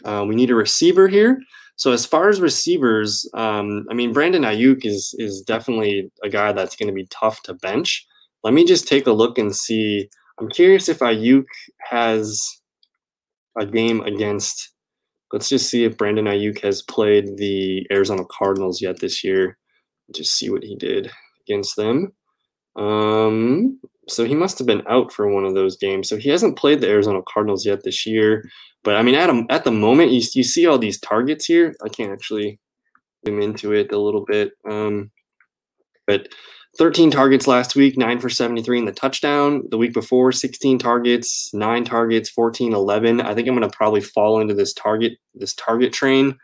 Uh, we need a receiver here. So as far as receivers, um, I mean Brandon Aiyuk is is definitely a guy that's going to be tough to bench. Let me just take a look and see. I'm curious if Aiyuk has a game against Let's just see if Brandon Aiyuk has played the Arizona Cardinals yet this year. Just see what he did against them. Um, so he must have been out for one of those games. So he hasn't played the Arizona Cardinals yet this year. But I mean, at, a, at the moment, you, you see all these targets here. I can't actually zoom into it a little bit. Um, but 13 targets last week, 9 for 73 in the touchdown. The week before, 16 targets, 9 targets, 14, 11. I think I'm going to probably fall into this target this target train.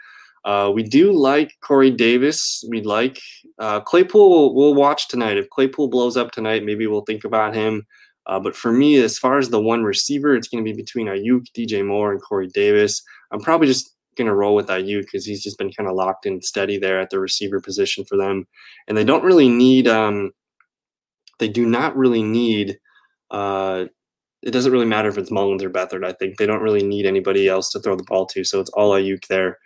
Uh, we do like Corey Davis. We like uh, Claypool. We'll, we'll, watch tonight. If Claypool blows up tonight, maybe we'll think about him. Uh, but for me, as far as the one receiver, it's going to be between Aiyuk, DJ Moore, and Corey Davis. I'm probably just going to roll with Aiyuk because he's just been kind of locked and steady there at the receiver position for them. And they don't really need, um, they do not really need, uh, it doesn't really matter if it's Mullens or Beathard. I think they don't really need anybody else to throw the ball to. So it's all Aiyuk there.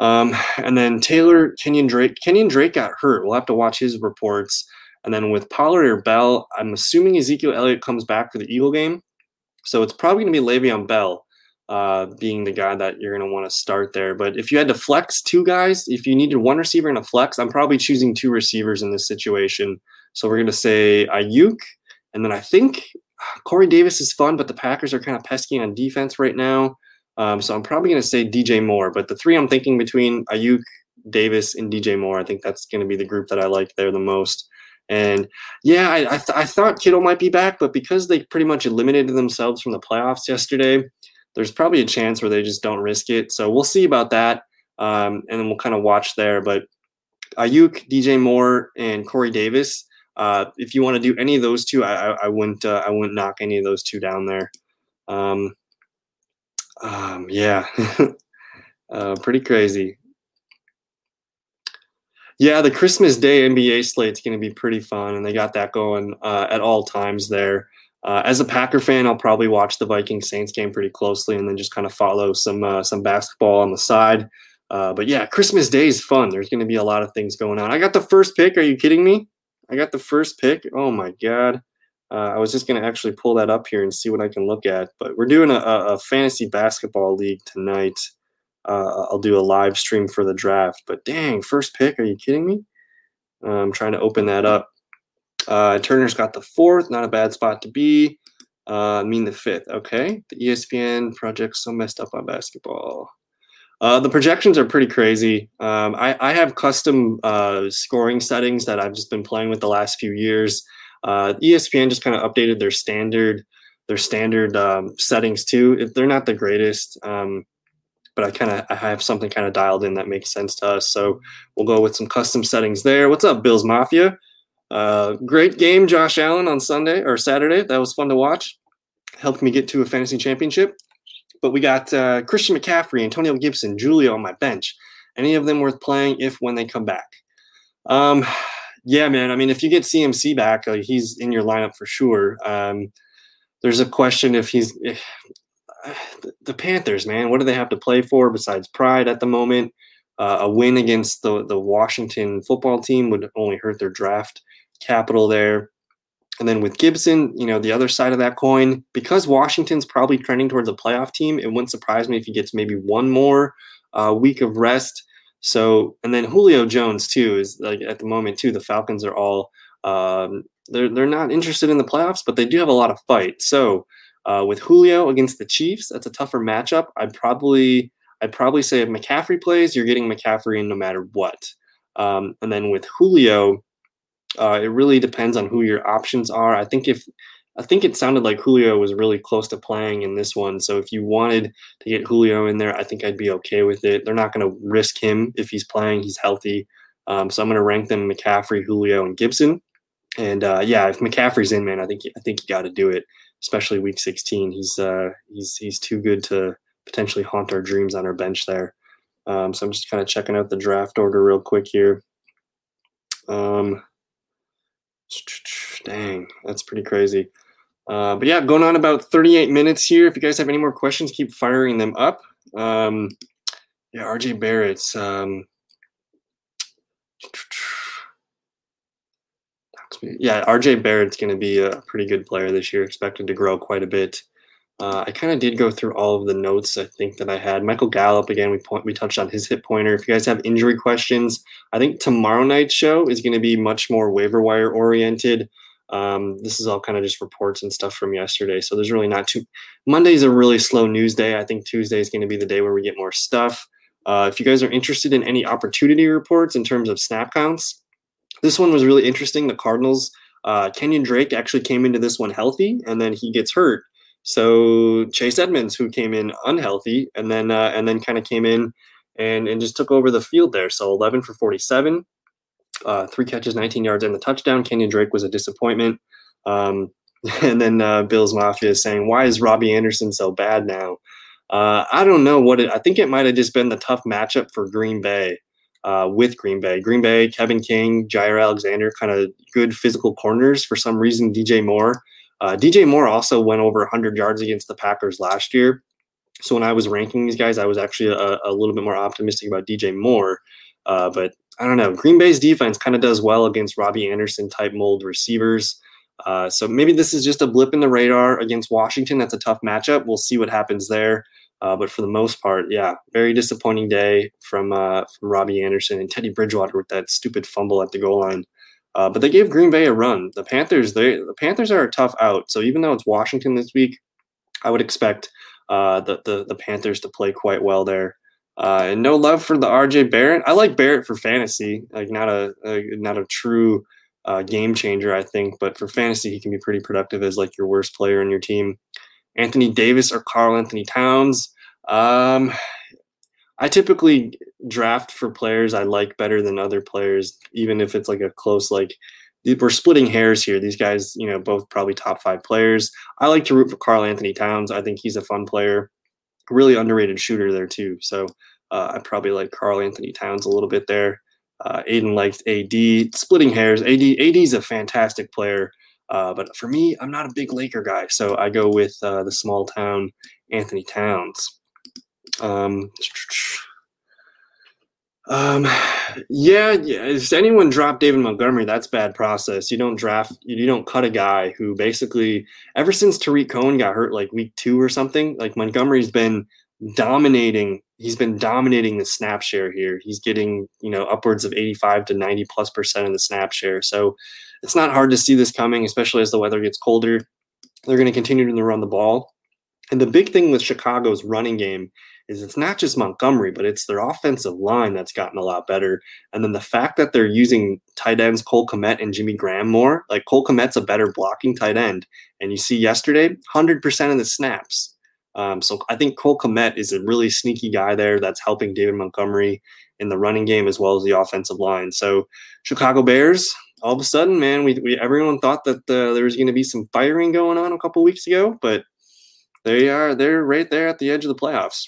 Um, and then Taylor, Kenyon Drake. Kenyon Drake got hurt. We'll have to watch his reports. And then with Pollard or Bell, I'm assuming Ezekiel Elliott comes back for the Eagle game. So it's probably going to be Le'Veon Bell uh, being the guy that you're going to want to start there. But if you had to flex two guys, if you needed one receiver and a flex, I'm probably choosing two receivers in this situation. So we're going to say Aiyuk, and then I think Corey Davis is fun, but the Packers are kind of pesky on defense right now. Um, so I'm probably going to say DJ Moore. But the three I'm thinking between Aiyuk, Davis, and DJ Moore, I think that's going to be the group that I like there the most. And yeah, I, I, th- I thought Kittle might be back, but because they pretty much eliminated themselves from the playoffs yesterday, there's probably a chance where they just don't risk it. So we'll see about that. Um, and then we'll kind of watch there. But Aiyuk, DJ Moore, and Corey Davis. Uh, if you want to do any of those two, I, I, I wouldn't uh, I wouldn't knock any of those two down there. Um, um, yeah. Uh, pretty crazy. Yeah, the Christmas Day NBA slate's going to be pretty fun, and they got that going uh, at all times there. Uh, as a Packer fan, I'll probably watch the Viking Saints game pretty closely, and then just kind of follow some uh, some basketball on the side. Uh, but yeah, Christmas Day is fun. There's going to be a lot of things going on. I got the first pick. Are you kidding me? I got the first pick. Oh my god! Uh, I was just going to actually pull that up here and see what I can look at. But we're doing a, a fantasy basketball league tonight. Uh, I'll do a live stream for the draft. But dang, first pick? Are you kidding me? Uh, I'm trying to open that up. Uh, Turner's got the fourth. Not a bad spot to be. Uh, I mean the fifth. Okay. The ESPN project's so messed up on basketball. Uh, the projections are pretty crazy. Um, I, I, have custom uh, scoring settings that I've just been playing with the last few years. Uh, ESPN just kind of updated their standard their standard um, settings too. They're not the greatest, um, but I kind of I have something kind of dialed in that makes sense to us. So we'll go with some custom settings there. What's up, Bills Mafia? Uh, great game, Josh Allen on Sunday or Saturday. That was fun to watch. Helped me get to a fantasy championship. But we got uh, Christian McCaffrey, Antonio Gibson, Julio on my bench. Any of them worth playing if when they come back? Um, yeah, man. I mean, if you get CMC back, like, he's in your lineup for sure. Um, there's a question if he's if, the Panthers, man. What do they have to play for besides pride at the moment? Uh, a win against the the Washington football team would only hurt their draft capital there. And then with Gibson, you know, the other side of that coin, because Washington's probably trending towards a playoff team, it wouldn't surprise me if he gets maybe one more uh, week of rest. So, and then Julio Jones too is like at the moment too. The Falcons are all um, they're they're not interested in the playoffs, but they do have a lot of fight. So, uh, with Julio against the Chiefs, that's a tougher matchup. I'd probably I'd probably say if McCaffrey plays, you're getting McCaffrey in no matter what. Um, and then with Julio, uh, it really depends on who your options are. I think if I think it sounded like Julio was really close to playing in this one. So if you wanted to get Julio in there, I think I'd be okay with it. They're not going to risk him if he's playing. He's healthy. Um, so I'm going to rank them McCaffrey, Julio, and Gibson. And uh, yeah, if McCaffrey's in, man, I think I think you got to do it, especially Week 16. He's uh, he's he's too good to potentially haunt our dreams on our bench there. Um, so I'm just kind of checking out the draft order real quick here. Um, Dang, that's pretty crazy. Uh, but yeah, going on about 38 minutes here. If you guys have any more questions, keep firing them up. Um, yeah, RJ Barrett's. Um, yeah, RJ Barrett's going to be a pretty good player this year, expected to grow quite a bit. Uh, I kind of did go through all of the notes I think that I had. Michael Gallup again. We point, we touched on his hip pointer. If you guys have injury questions, I think tomorrow night's show is going to be much more waiver wire oriented. Um, this is all kind of just reports and stuff from yesterday. So there's really not too. Monday's a really slow news day. I think Tuesday is going to be the day where we get more stuff. Uh, if you guys are interested in any opportunity reports in terms of snap counts, this one was really interesting. The Cardinals, uh, Kenyon Drake actually came into this one healthy, and then he gets hurt. So Chase Edmonds, who came in unhealthy, and then uh, and then kind of came in and and just took over the field there. So 11 for 47, uh, three catches, 19 yards, and the touchdown. Kenyon Drake was a disappointment. Um, and then uh, Bills Mafia is saying, "Why is Robbie Anderson so bad now?" Uh, I don't know what it. I think it might have just been the tough matchup for Green Bay. Uh, with Green Bay. Green Bay, Kevin King, Jaire Alexander, kind of good physical corners. For some reason, DJ Moore uh, DJ Moore also went over 100 yards against the Packers last year. So when I was ranking these guys, I was actually a, a little bit more optimistic about DJ Moore. Uh, but I don't know. Green Bay's defense kind of does well against Robbie Anderson type mold receivers. Uh, so maybe this is just a blip in the radar against Washington. That's a tough matchup. We'll see what happens there. Uh, but for the most part, yeah, very disappointing day from uh, from Robbie Anderson and Teddy Bridgewater with that stupid fumble at the goal line. Uh, but they gave Green Bay a run. The Panthers, they the Panthers are a tough out. So even though it's Washington this week, I would expect uh, the, the the Panthers to play quite well there. Uh, and no love for the RJ Barrett. I like Barrett for fantasy, like not a, a not a true uh, game changer, I think, but for fantasy he can be pretty productive as like your worst player in your team. Anthony Davis or Karl-Anthony Towns. Um, I typically draft for players I like better than other players, even if it's like a close like we're splitting hairs here. These guys, you know, both probably top five players. I like to root for Karl-Anthony Towns. I think he's a fun player, really underrated shooter there too. So Uh, I probably like Karl-Anthony Towns a little bit there. Uh, Aiden likes AD. Splitting hairs. AD AD is a fantastic player, uh, but for me, I'm not a big Laker guy, so I go with uh, the small town Anthony Towns. Um, um, yeah, yeah. If anyone dropped David Montgomery, that's bad process. You don't draft, you don't cut a guy who basically, ever since Tarik Cohen got hurt like week two or something, like Montgomery's been dominating. He's been dominating the snap share here. He's getting, you know, upwards of 85 to 90 plus percent of the snap share. So it's not hard to see this coming, especially as the weather gets colder. They're going to continue to run the ball. And the big thing with Chicago's running game is it's not just Montgomery, but it's their offensive line that's gotten a lot better. And then the fact that they're using tight ends Cole Kmet and Jimmy Graham more, like Cole Kmet's a better blocking tight end. And you see yesterday, 100% of the snaps. Um, so I think Cole Kmet is a really sneaky guy there that's helping David Montgomery in the running game as well as the offensive line. So Chicago Bears, all of a sudden, man, we, we everyone thought that uh, there was going to be some firing going on a couple weeks ago, but they are they're right there at the edge of the playoffs.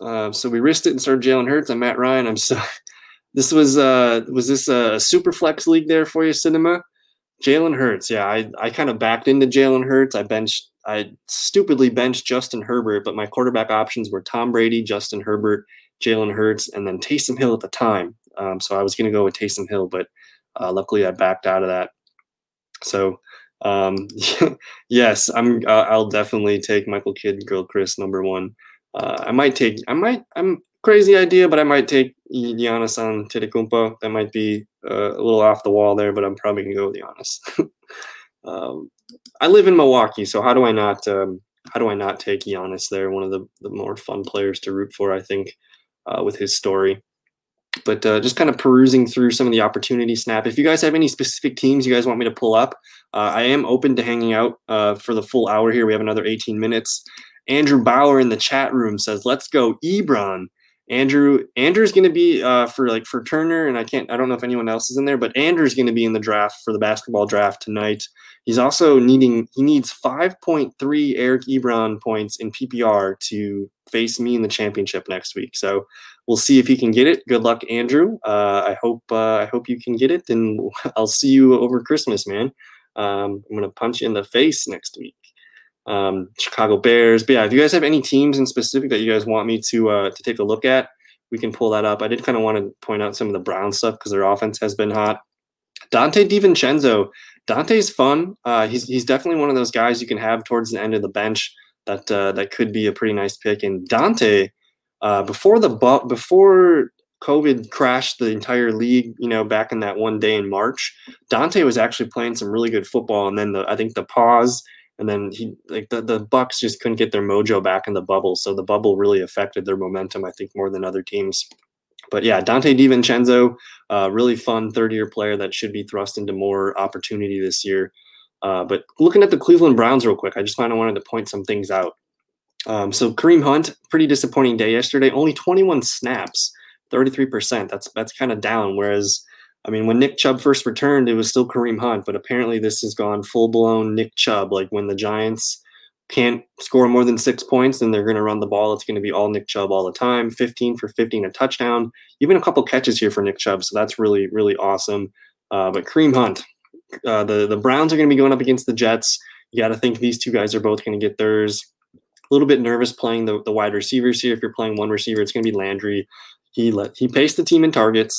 Uh, so we risked it and started Jalen Hurts. I'm Matt Ryan. I'm so. This was uh was this a super flex league there for you, Cinema? Jalen Hurts. Yeah, I I kind of backed into Jalen Hurts. I benched. I stupidly benched Justin Herbert, but my quarterback options were Tom Brady, Justin Herbert, Jalen Hurts, and then Taysom Hill at the time. Um, so I was going to go with Taysom Hill, but uh, luckily I backed out of that. So um, yes, I'm. Uh, I'll definitely take Michael Kidd, Gilchrist number one. Uh, I might take. I might. I'm crazy idea, but I might take Giannis on Antetokounmpo. That might be uh, a little off the wall there, but I'm probably gonna go with Giannis. um, I live in Milwaukee, so how do I not? Um, how do I not take Giannis there? One of the, the more fun players to root for, I think, uh, with his story. But uh, just kind of perusing through some of the opportunity snap. If you guys have any specific teams you guys want me to pull up, uh, I am open to hanging out uh, for the full hour here. We have another 18 minutes. Andrew Bauer in the chat room says, "Let's go, Ebron." Andrew Andrew's going to be uh, for like for Turner, and I can't. I don't know if anyone else is in there, but Andrew's going to be in the draft for the basketball draft tonight. He's also needing. He needs 5.3 Eric Ebron points in PPR to face me in the championship next week. So we'll see if he can get it. Good luck, Andrew. Uh, I hope. Uh, I hope you can get it, and I'll see you over Christmas, man. Um, I'm gonna punch you in the face next week um, Chicago Bears. But yeah, if you guys have any teams in specific that you guys want me to uh, to take a look at, we can pull that up. I did kind of want to point out some of the Brown stuff because their offense has been hot. Donte DiVincenzo. Donte's fun. Uh, he's he's definitely one of those guys you can have towards the end of the bench that uh, that could be a pretty nice pick. And Donte, uh, before the bu- before COVID crashed the entire league, you know, back in that one day in March, Donte was actually playing some really good football. And then the I think the pause and then he like the, the bucks just couldn't get their mojo back in the bubble so the bubble really affected their momentum i think more than other teams. But yeah donte divincenzo uh, really fun third year player that should be thrust into more opportunity this year. Uh, but looking at the cleveland browns real quick i just kind of wanted to point some things out. Um, so kareem hunt pretty disappointing day yesterday only 21 snaps 33% that's that's kind of down whereas I mean, when Nick Chubb first returned, it was still Kareem Hunt, but apparently this has gone full blown Nick Chubb. Like when the Giants can't score more than six points, then they're going to run the ball. It's going to be all Nick Chubb all the time 15 for 15, a touchdown, even a couple catches here for Nick Chubb. So that's really, really awesome. Uh, but Kareem Hunt, uh, the, the Browns are going to be going up against the Jets. You got to think these two guys are both going to get theirs. A little bit nervous playing the, the wide receivers here. If you're playing one receiver, it's going to be Landry. He let he paced the team in targets.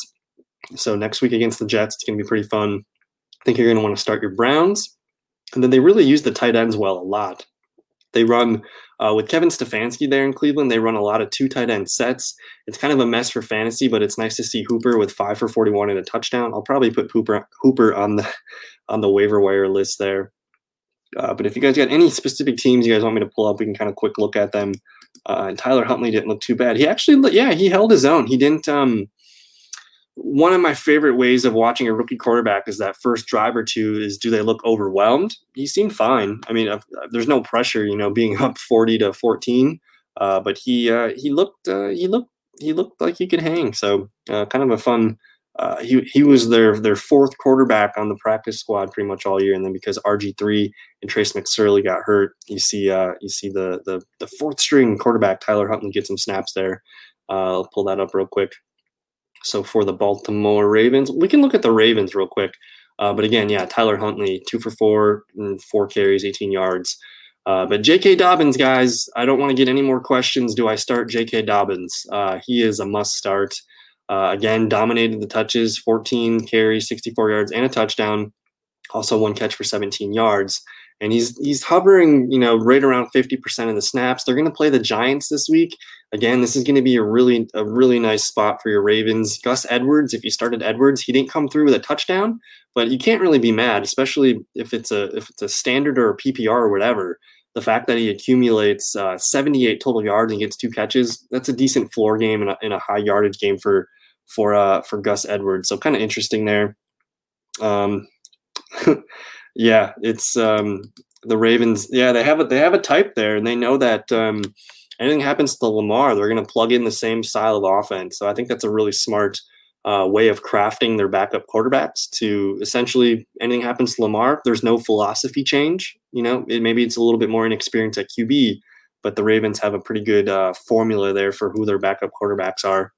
So next week against the Jets, it's going to be pretty fun. I think you're going to want to start your Browns. And then they really use the tight ends well a lot. They run uh, with Kevin Stefanski there in Cleveland. They run a lot of two tight end sets. It's kind of a mess for fantasy, but it's nice to see Hooper with five for 41 and a touchdown. I'll probably put Hooper Hooper on the on the waiver wire list there. Uh, but if you guys got any specific teams you guys want me to pull up, we can kind of quick look at them. Uh, and Tyler Huntley didn't look too bad. He actually, yeah, he held his own. He didn't. Um, one of my favorite ways of watching a rookie quarterback is that first drive or two is do they look overwhelmed? He seemed fine. I mean, there's no pressure, you know, being up 40 to 14. Uh, but he uh, he looked uh, he looked he looked like he could hang. So uh, kind of a fun. Uh, he he was their their fourth quarterback on the practice squad pretty much all year, and then because RG three and Trace McSorley got hurt, you see uh, you see the the the fourth string quarterback Tyler Huntley get some snaps there. Uh, I'll pull that up real quick. So for the Baltimore Ravens, we can look at the Ravens real quick. Uh, but again, yeah, Tyler Huntley, two for four, four carries, 18 yards. Uh, but J.K. Dobbins, guys, I don't want to get any more questions. Do I start J.K. Dobbins? Uh, he is a must start. Uh, again, dominated the touches, 14 carries, 64 yards, and a touchdown. Also, one catch for 17 yards. And he's he's hovering, you know, right around 50% of the snaps. They're going to play the Giants this week. Again, this is going to be a really a really nice spot for your Ravens. Gus Edwards, if you started Edwards, he didn't come through with a touchdown, but you can't really be mad, especially if it's a if it's a standard or a PPR or whatever the fact that he accumulates uh, 78 total yards and gets two catches, that's a decent floor game and a, and a high yardage game for for uh, for Gus Edwards. So kind of interesting there. Um, yeah, it's um, the Ravens. Yeah, they have a they have a type there, and they know that um, anything happens to Lamar, they're going to plug in the same style of offense. So I think that's a really smart uh, way of crafting their backup quarterbacks to essentially anything happens to Lamar. There's no philosophy change. You know, it, maybe it's a little bit more inexperienced at QB, but the Ravens have a pretty good uh, formula there for who their backup quarterbacks are.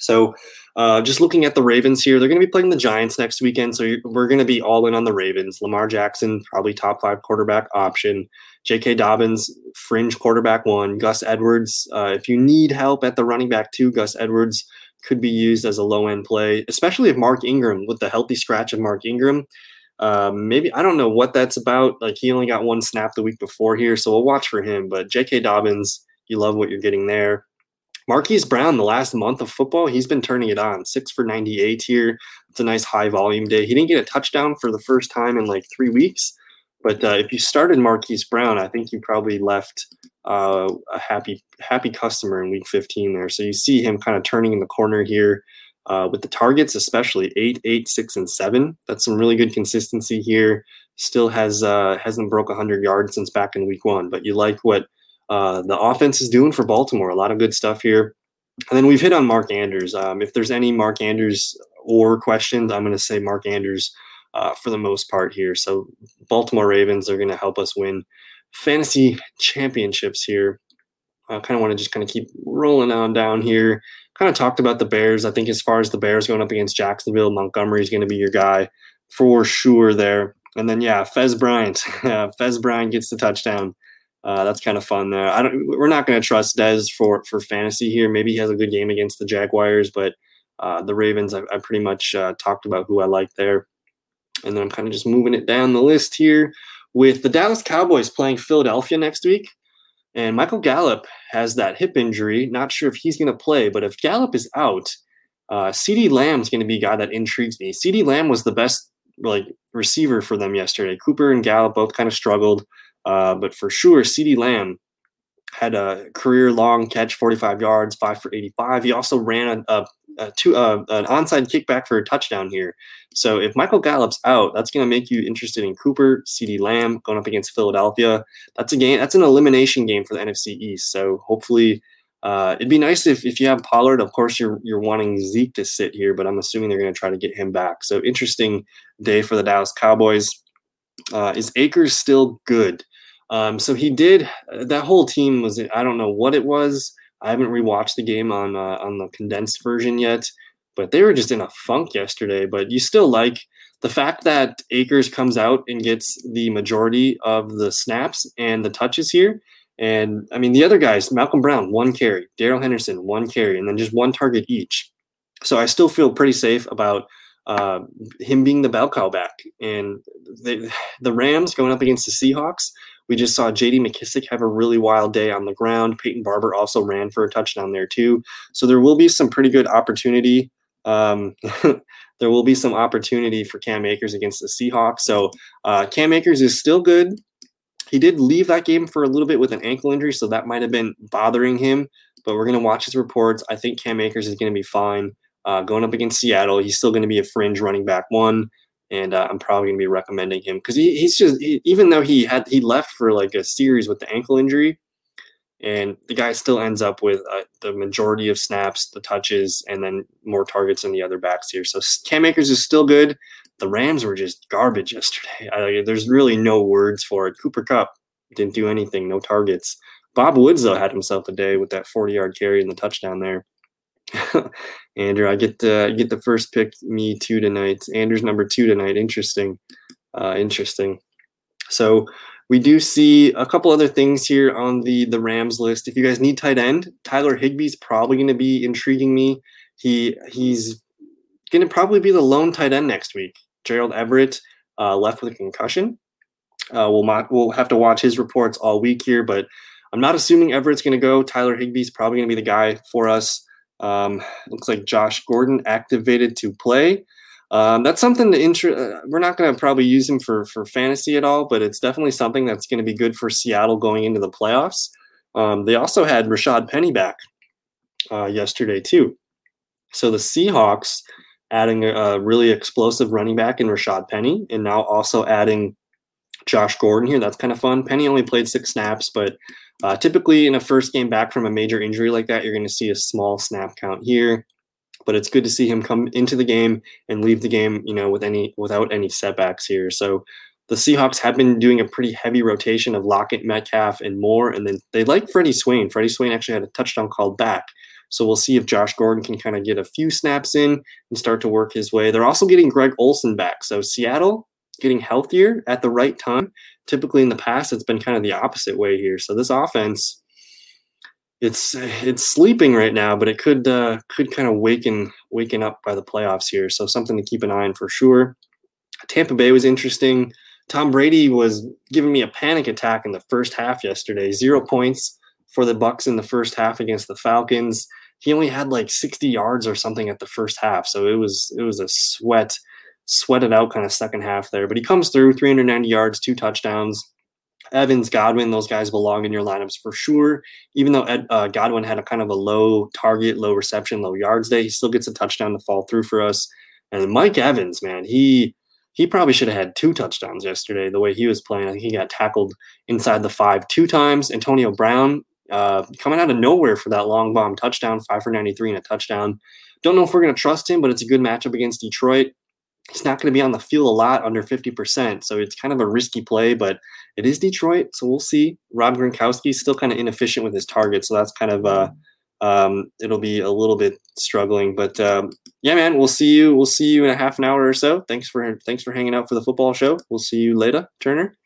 So, uh, just looking at the Ravens here, they're going to be playing the Giants next weekend. So we're going to be all in on the Ravens. Lamar Jackson, probably top five quarterback option. J.K. Dobbins, fringe quarterback one. Gus Edwards, uh, if you need help at the running back two, Gus Edwards could be used as a low end play, especially if Mark Ingram, with the healthy scratch of Mark Ingram, um, maybe I don't know what that's about. Like he only got one snap the week before here, so we'll watch for him. But J.K. Dobbins, you love what you're getting there. Marquise Brown, the last month of football, he's been turning it on. Six for 98 here. It's a nice high volume day. He didn't get a touchdown for the first time in like three weeks. But uh, if you started Marquise Brown, I think you probably left uh, a happy happy customer in week 15 there. So you see him kind of turning in the corner here uh, with the targets, especially eight, eight, six, and seven. That's some really good consistency here. Still has uh, hasn't broke 100 yards since back in week one. But you like what uh, the offense is doing for Baltimore. A lot of good stuff here. And then we've hit on Mark Andrews. Um, if there's any Mark Andrews or questions, I'm going to say Mark Andrews uh, for the most part here. So Baltimore Ravens are going to help us win fantasy championships here. I kind of want to just kind of keep rolling on down here. Kind of talked about the Bears. I think as far as the Bears going up against Jacksonville, Montgomery is going to be your guy for sure there. And then yeah, Dez Bryant. Dez Bryant gets the touchdown. Uh, that's kind of fun there. I don't. We're not going to trust Dez for for fantasy here. Maybe he has a good game against the Jaguars, but uh, the Ravens, I, I pretty much uh, talked about who I like there. And then I'm kind of just moving it down the list here with the Dallas Cowboys playing Philadelphia next week. And Michael Gallup has that hip injury. Not sure if he's going to play, but if Gallup is out, uh, CeeDee Lamb's going to be a guy that intrigues me. CeeDee Lamb was the best like receiver for them yesterday. Cooper and Gallup both kind of struggled, uh, but for sure, CeeDee Lamb had a career long catch, 45 yards, five for 85. He also ran a, a, a two, uh, an onside kickback for a touchdown here. So if Michael Gallup's out, that's going to make you interested in Cooper, CeeDee Lamb going up against Philadelphia. That's a game. That's an elimination game for the NFC East. So hopefully, uh, it'd be nice if, if you have Pollard. Of course, you're you're wanting Zeke to sit here, but I'm assuming they're going to try to get him back. So interesting day for the Dallas Cowboys. Uh, is Akers still good? Um, so he did. That whole team was. I don't know what it was. I haven't rewatched the game on uh, on the condensed version yet, but they were just in a funk yesterday. But you still like the fact that Akers comes out and gets the majority of the snaps and the touches here. And I mean, the other guys, Malcolm Brown, one carry, Darrell Henderson, one carry, and then just one target each. So I still feel pretty safe about uh, him being the bell cow back. And they, the Rams going up against the Seahawks we just saw J.D. McKissic have a really wild day on the ground. Peyton Barber also ran for a touchdown there too. So there will be some pretty good opportunity. Um, there will be some opportunity for Cam Akers against the Seahawks. So uh, Cam Akers is still good. He did leave that game for a little bit with an ankle injury, so that might have been bothering him. But we're going to watch his reports. I think Cam Akers is going to be fine. Uh, going up against Seattle, he's still going to be a fringe running back one and uh, I'm probably gonna be recommending him because he, he's just he, even though he had he left for like a series with the ankle injury, and the guy still ends up with uh, the majority of snaps, the touches, and then more targets than the other backs here. So Cam Akers is still good. The Rams were just garbage yesterday. I, there's really no words for it. Cooper Kupp didn't do anything, no targets. Bob Woods though had himself a day with that 40 yard carry and the touchdown there. Andrew, I get the get the first pick. Me too tonight. Andrew's number two tonight. Interesting, uh, interesting. So we do see a couple other things here on the the Rams list. If you guys need tight end, Tyler Higbee's probably going to be intriguing me. He he's going to probably be the lone tight end next week. Gerald Everett uh, left with a concussion. Uh, we'll we'll have to watch his reports all week here, but I'm not assuming Everett's going to go. Tyler Higby's probably going to be the guy for us. Um, looks like Josh Gordon activated to play. Um, that's something to interest. Uh, we're not going to probably use him for for fantasy at all, but it's definitely something that's going to be good for Seattle going into the playoffs. Um, they also had Rashad Penny back uh, yesterday too, so the Seahawks adding a, a really explosive running back in Rashad Penny, and now also adding Josh Gordon here. That's kind of fun. Penny only played six snaps, but uh, typically in a first game back from a major injury like that, you're going to see a small snap count here. But it's good to see him come into the game and leave the game, you know, with any without any setbacks here. So the Seahawks have been doing a pretty heavy rotation of Lockett, Metcalf, and Moore. And then they like Freddie Swain. Freddie Swain actually had a touchdown called back. So we'll see if Josh Gordon can kind of get a few snaps in and start to work his way. They're also getting Greg Olsen back. So Seattle getting healthier at the right time. Typically in the past, it's been kind of the opposite way here. So this offense, it's it's sleeping right now, but it could uh, could kind of waken waken up by the playoffs here. So something to keep an eye on for sure. Tampa Bay was interesting. Tom Brady was giving me a panic attack in the first half yesterday. Zero points for the Bucks in the first half against the Falcons. He only had like 60 yards or something at the first half, so it was it was a sweat sweated out kind of second half there. But he comes through 390 yards, two touchdowns. Evans, Godwin, those guys belong in your lineups for sure. Even though Ed, uh, Godwin had a kind of a low target, low reception, low yards day, he still gets a touchdown to fall through for us. And Mike Evans, man, he he probably should have had two touchdowns yesterday. The way he was playing, I think he got tackled inside the five two times. Antonio Brown uh, coming out of nowhere for that long bomb touchdown, five for 93 and a touchdown. Don't know if we're going to trust him, but it's a good matchup against Detroit he's not going to be on the field a lot under 50%. So it's kind of a risky play, but it is Detroit. So we'll see. Rob Gronkowski still kind of inefficient with his target. So that's kind of, uh, um, it'll be a little bit struggling, but um, yeah, man, we'll see you. We'll see you in a half an hour or so. Thanks for thanks for hanging out for the football show. We'll see you later, Turner.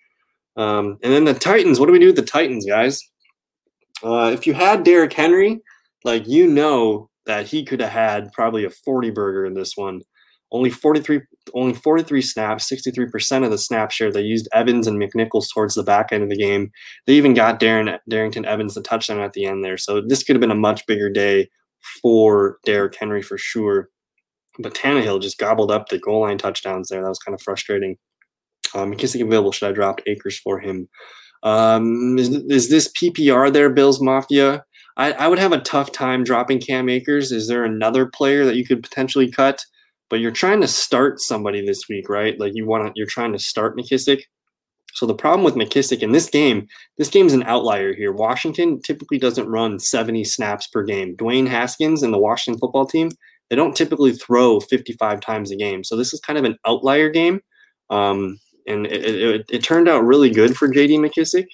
Um, and then the Titans. What do we do with the Titans, guys? Uh, if you had Derrick Henry, like you know that he could have had probably a 40 burger in this one. Only 43, only 43 snaps, 63% of the snap share. They used Evans and McNichols towards the back end of the game. They even got Darren Darrynton Evans the touchdown at the end there. So this could have been a much bigger day for Derrick Henry for sure. But Tannehill just gobbled up the goal line touchdowns there. That was kind of frustrating. Um, McKissic available. Should I drop Akers for him? Um, is, is this PPR there, Bills Mafia? I, I would have a tough time dropping Cam Akers. Is there another player that you could potentially cut? But you're trying to start somebody this week, right? Like you want to, you're trying to start McKissic. So the problem with McKissic in this game, this game's an outlier here. Washington typically doesn't run 70 snaps per game. Dwayne Haskins and the Washington football team, they don't typically throw 55 times a game. So this is kind of an outlier game. Um, and it, it, it, turned out really good for JD McKissic.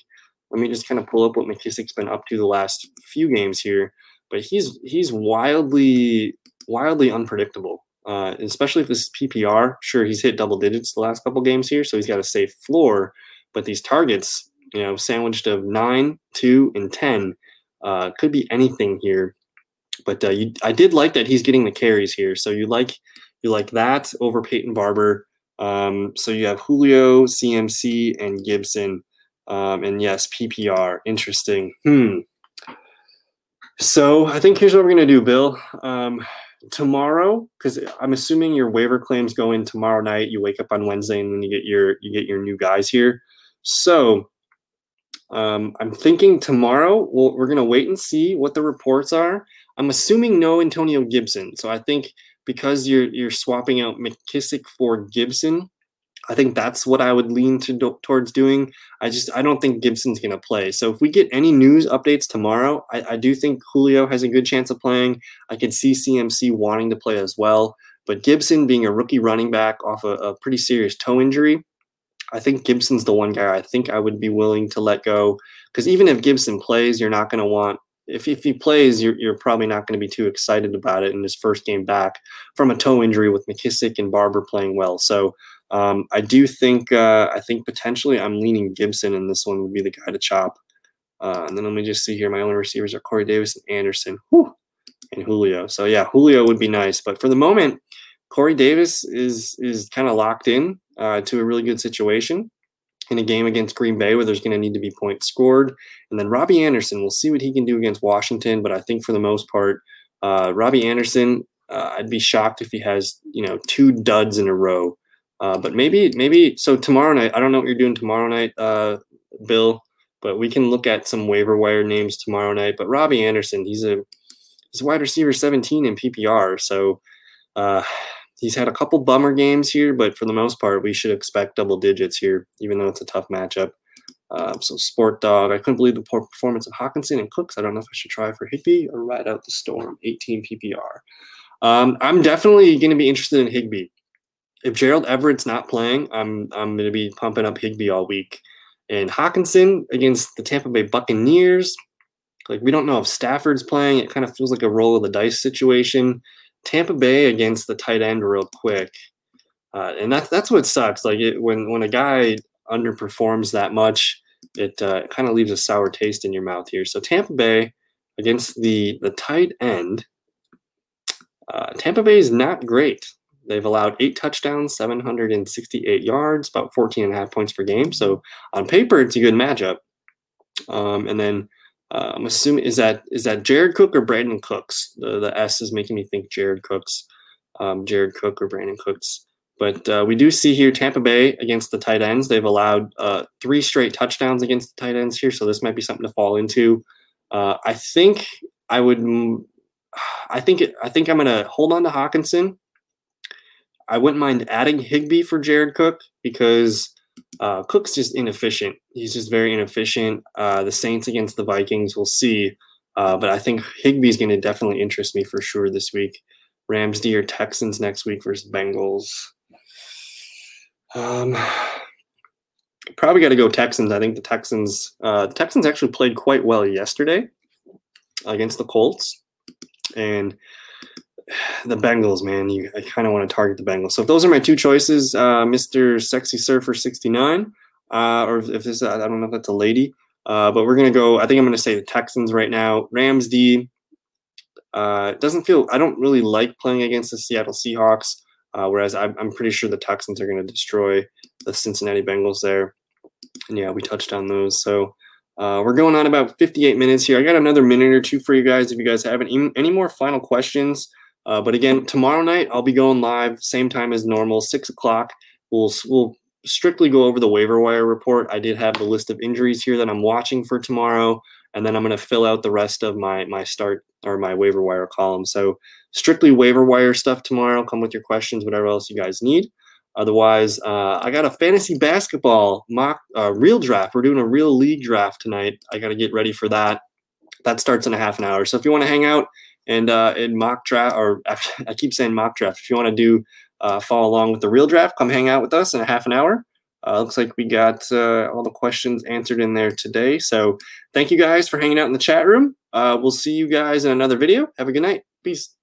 Let me just kind of pull up what McKissic's been up to the last few games here. But he's he's wildly wildly unpredictable uh, especially if this is PPR. Sure, he's hit double digits the last couple games here, so he's got a safe floor. But these targets, you know, sandwiched of nine, two, and ten, uh, could be anything here. But uh, you, I did like that he's getting the carries here. So you like you like that over Peyton Barber. Um, so you have Julio, CMC, and Gibson. Um, and yes, PPR. Interesting. Hmm. So I think here's what we're gonna do, Bill. Um, tomorrow because i'm assuming your waiver claims go in tomorrow night you wake up on wednesday and then you get your you get your new guys here. So um, i'm thinking tomorrow well, we're going to wait and see what the reports are. I'm assuming no antonio gibson so i think because you're you're swapping out mckissic for gibson I think that's what I would lean to towards doing. I just I don't think Gibson's going to play. So if we get any news updates tomorrow, I, I, do think Julio has a good chance of playing. I could see CMC wanting to play as well. But Gibson being a rookie running back off a, a pretty serious toe injury, I think Gibson's the one guy I think I would be willing to let go. Because even if Gibson plays, you're not going to want if, if he plays, you're, you're probably not going to be too excited about it in his first game back from a toe injury with McKissic and Barber playing well. So um, I do think uh, I think potentially I'm leaning Gibson, and this one would be the guy to chop. Uh, and then let me just see here. My only receivers are Corey Davis and Anderson, Whew. and Julio. So yeah, Julio would be nice, but for the moment, Corey Davis is is kind of locked in uh, to a really good situation in a game against Green Bay where there's going to need to be points scored. And then Robbie Anderson, we'll see what he can do against Washington, but I think for the most part, uh, Robbie Anderson, uh, I'd be shocked if he has you know two duds in a row. Uh, but maybe maybe so tomorrow night. I don't know what you're doing tomorrow night, uh, Bill, but we can look at some waiver wire names tomorrow night. But Robbie Anderson, he's a he's wide receiver 17 in PPR, so. Uh, he's had a couple bummer games here, but for the most part, we should expect double digits here, even though it's a tough matchup. Uh, so Sport Dog, I couldn't believe the poor performance of Hockenson and Cooks. I don't know if I should try for Higbee or ride out the storm. 18 PPR. Um, I'm definitely going to be interested in Higbee. If Gerald Everett's not playing, I'm I'm going to be pumping up Higbee all week. And Hockenson against the Tampa Bay Buccaneers, like we don't know if Stafford's playing. It kind of feels like a roll of the dice situation. Tampa Bay against the tight end real quick, uh, and that's that's what sucks. Like it, when when a guy underperforms that much, it uh, kind of leaves a sour taste in your mouth here. So Tampa Bay against the the tight end. Uh, Tampa Bay is not great. They've allowed eight touchdowns, 768 yards, about 14 and a half points per game. So on paper, it's a good matchup. Um, and then uh, I'm assuming is that is that Jared Cook or Brandin Cooks? The the S is making me think Jared Cooks, um, Jared Cook or Brandin Cooks. But uh, we do see here Tampa Bay against the tight ends. They've allowed uh, three straight touchdowns against the tight ends here, so this might be something to fall into. Uh, I think I would. I think it, I think I'm gonna hold on to Hockenson. I wouldn't mind adding Higbee for Jared Cook because uh, Cook's just inefficient. He's just very inefficient. Uh, the Saints against the Vikings, we'll see. Uh, but I think Higbee's going to definitely interest me for sure this week. Rams D or Texans next week versus Bengals. Um, probably got to go Texans. I think the Texans. Uh, the Texans actually played quite well yesterday against the Colts, and the Bengals, man, you I kind of want to target the Bengals. So if those are my two choices, uh, Mr. Sexy Surfer 69, uh, or if this, I don't know if that's a lady, uh, but we're gonna go. I think I'm gonna say the Texans right now. Rams D. Uh, doesn't feel. I don't really like playing against the Seattle Seahawks. Uh, whereas I'm, I'm pretty sure the Texans are going to destroy the Cincinnati Bengals there. And yeah, we touched on those. So uh, we're going on about 58 minutes here. I got another minute or two for you guys. If you guys have any, any more final questions, uh, but again, tomorrow night I'll be going live, same time as normal, six o'clock. We'll we'll strictly go over the waiver wire report. I did have the list of injuries here that I'm watching for tomorrow, and then I'm going to fill out the rest of my my start or my waiver wire column. So strictly waiver wire stuff tomorrow. Come with your questions, whatever else you guys need. Otherwise, uh, I got a fantasy basketball mock uh, real draft. We're doing a real league draft tonight. I got to get ready for that. That starts in a half an hour. So if you want to hang out and uh, in mock draft, or I keep saying mock draft. If you want to do uh, follow along with the real draft, come hang out with us in a half an hour. Uh, looks like we got uh, all the questions answered in there today. So thank you guys for hanging out in the chat room. Uh, we'll see you guys in another video. Have a good night. Peace.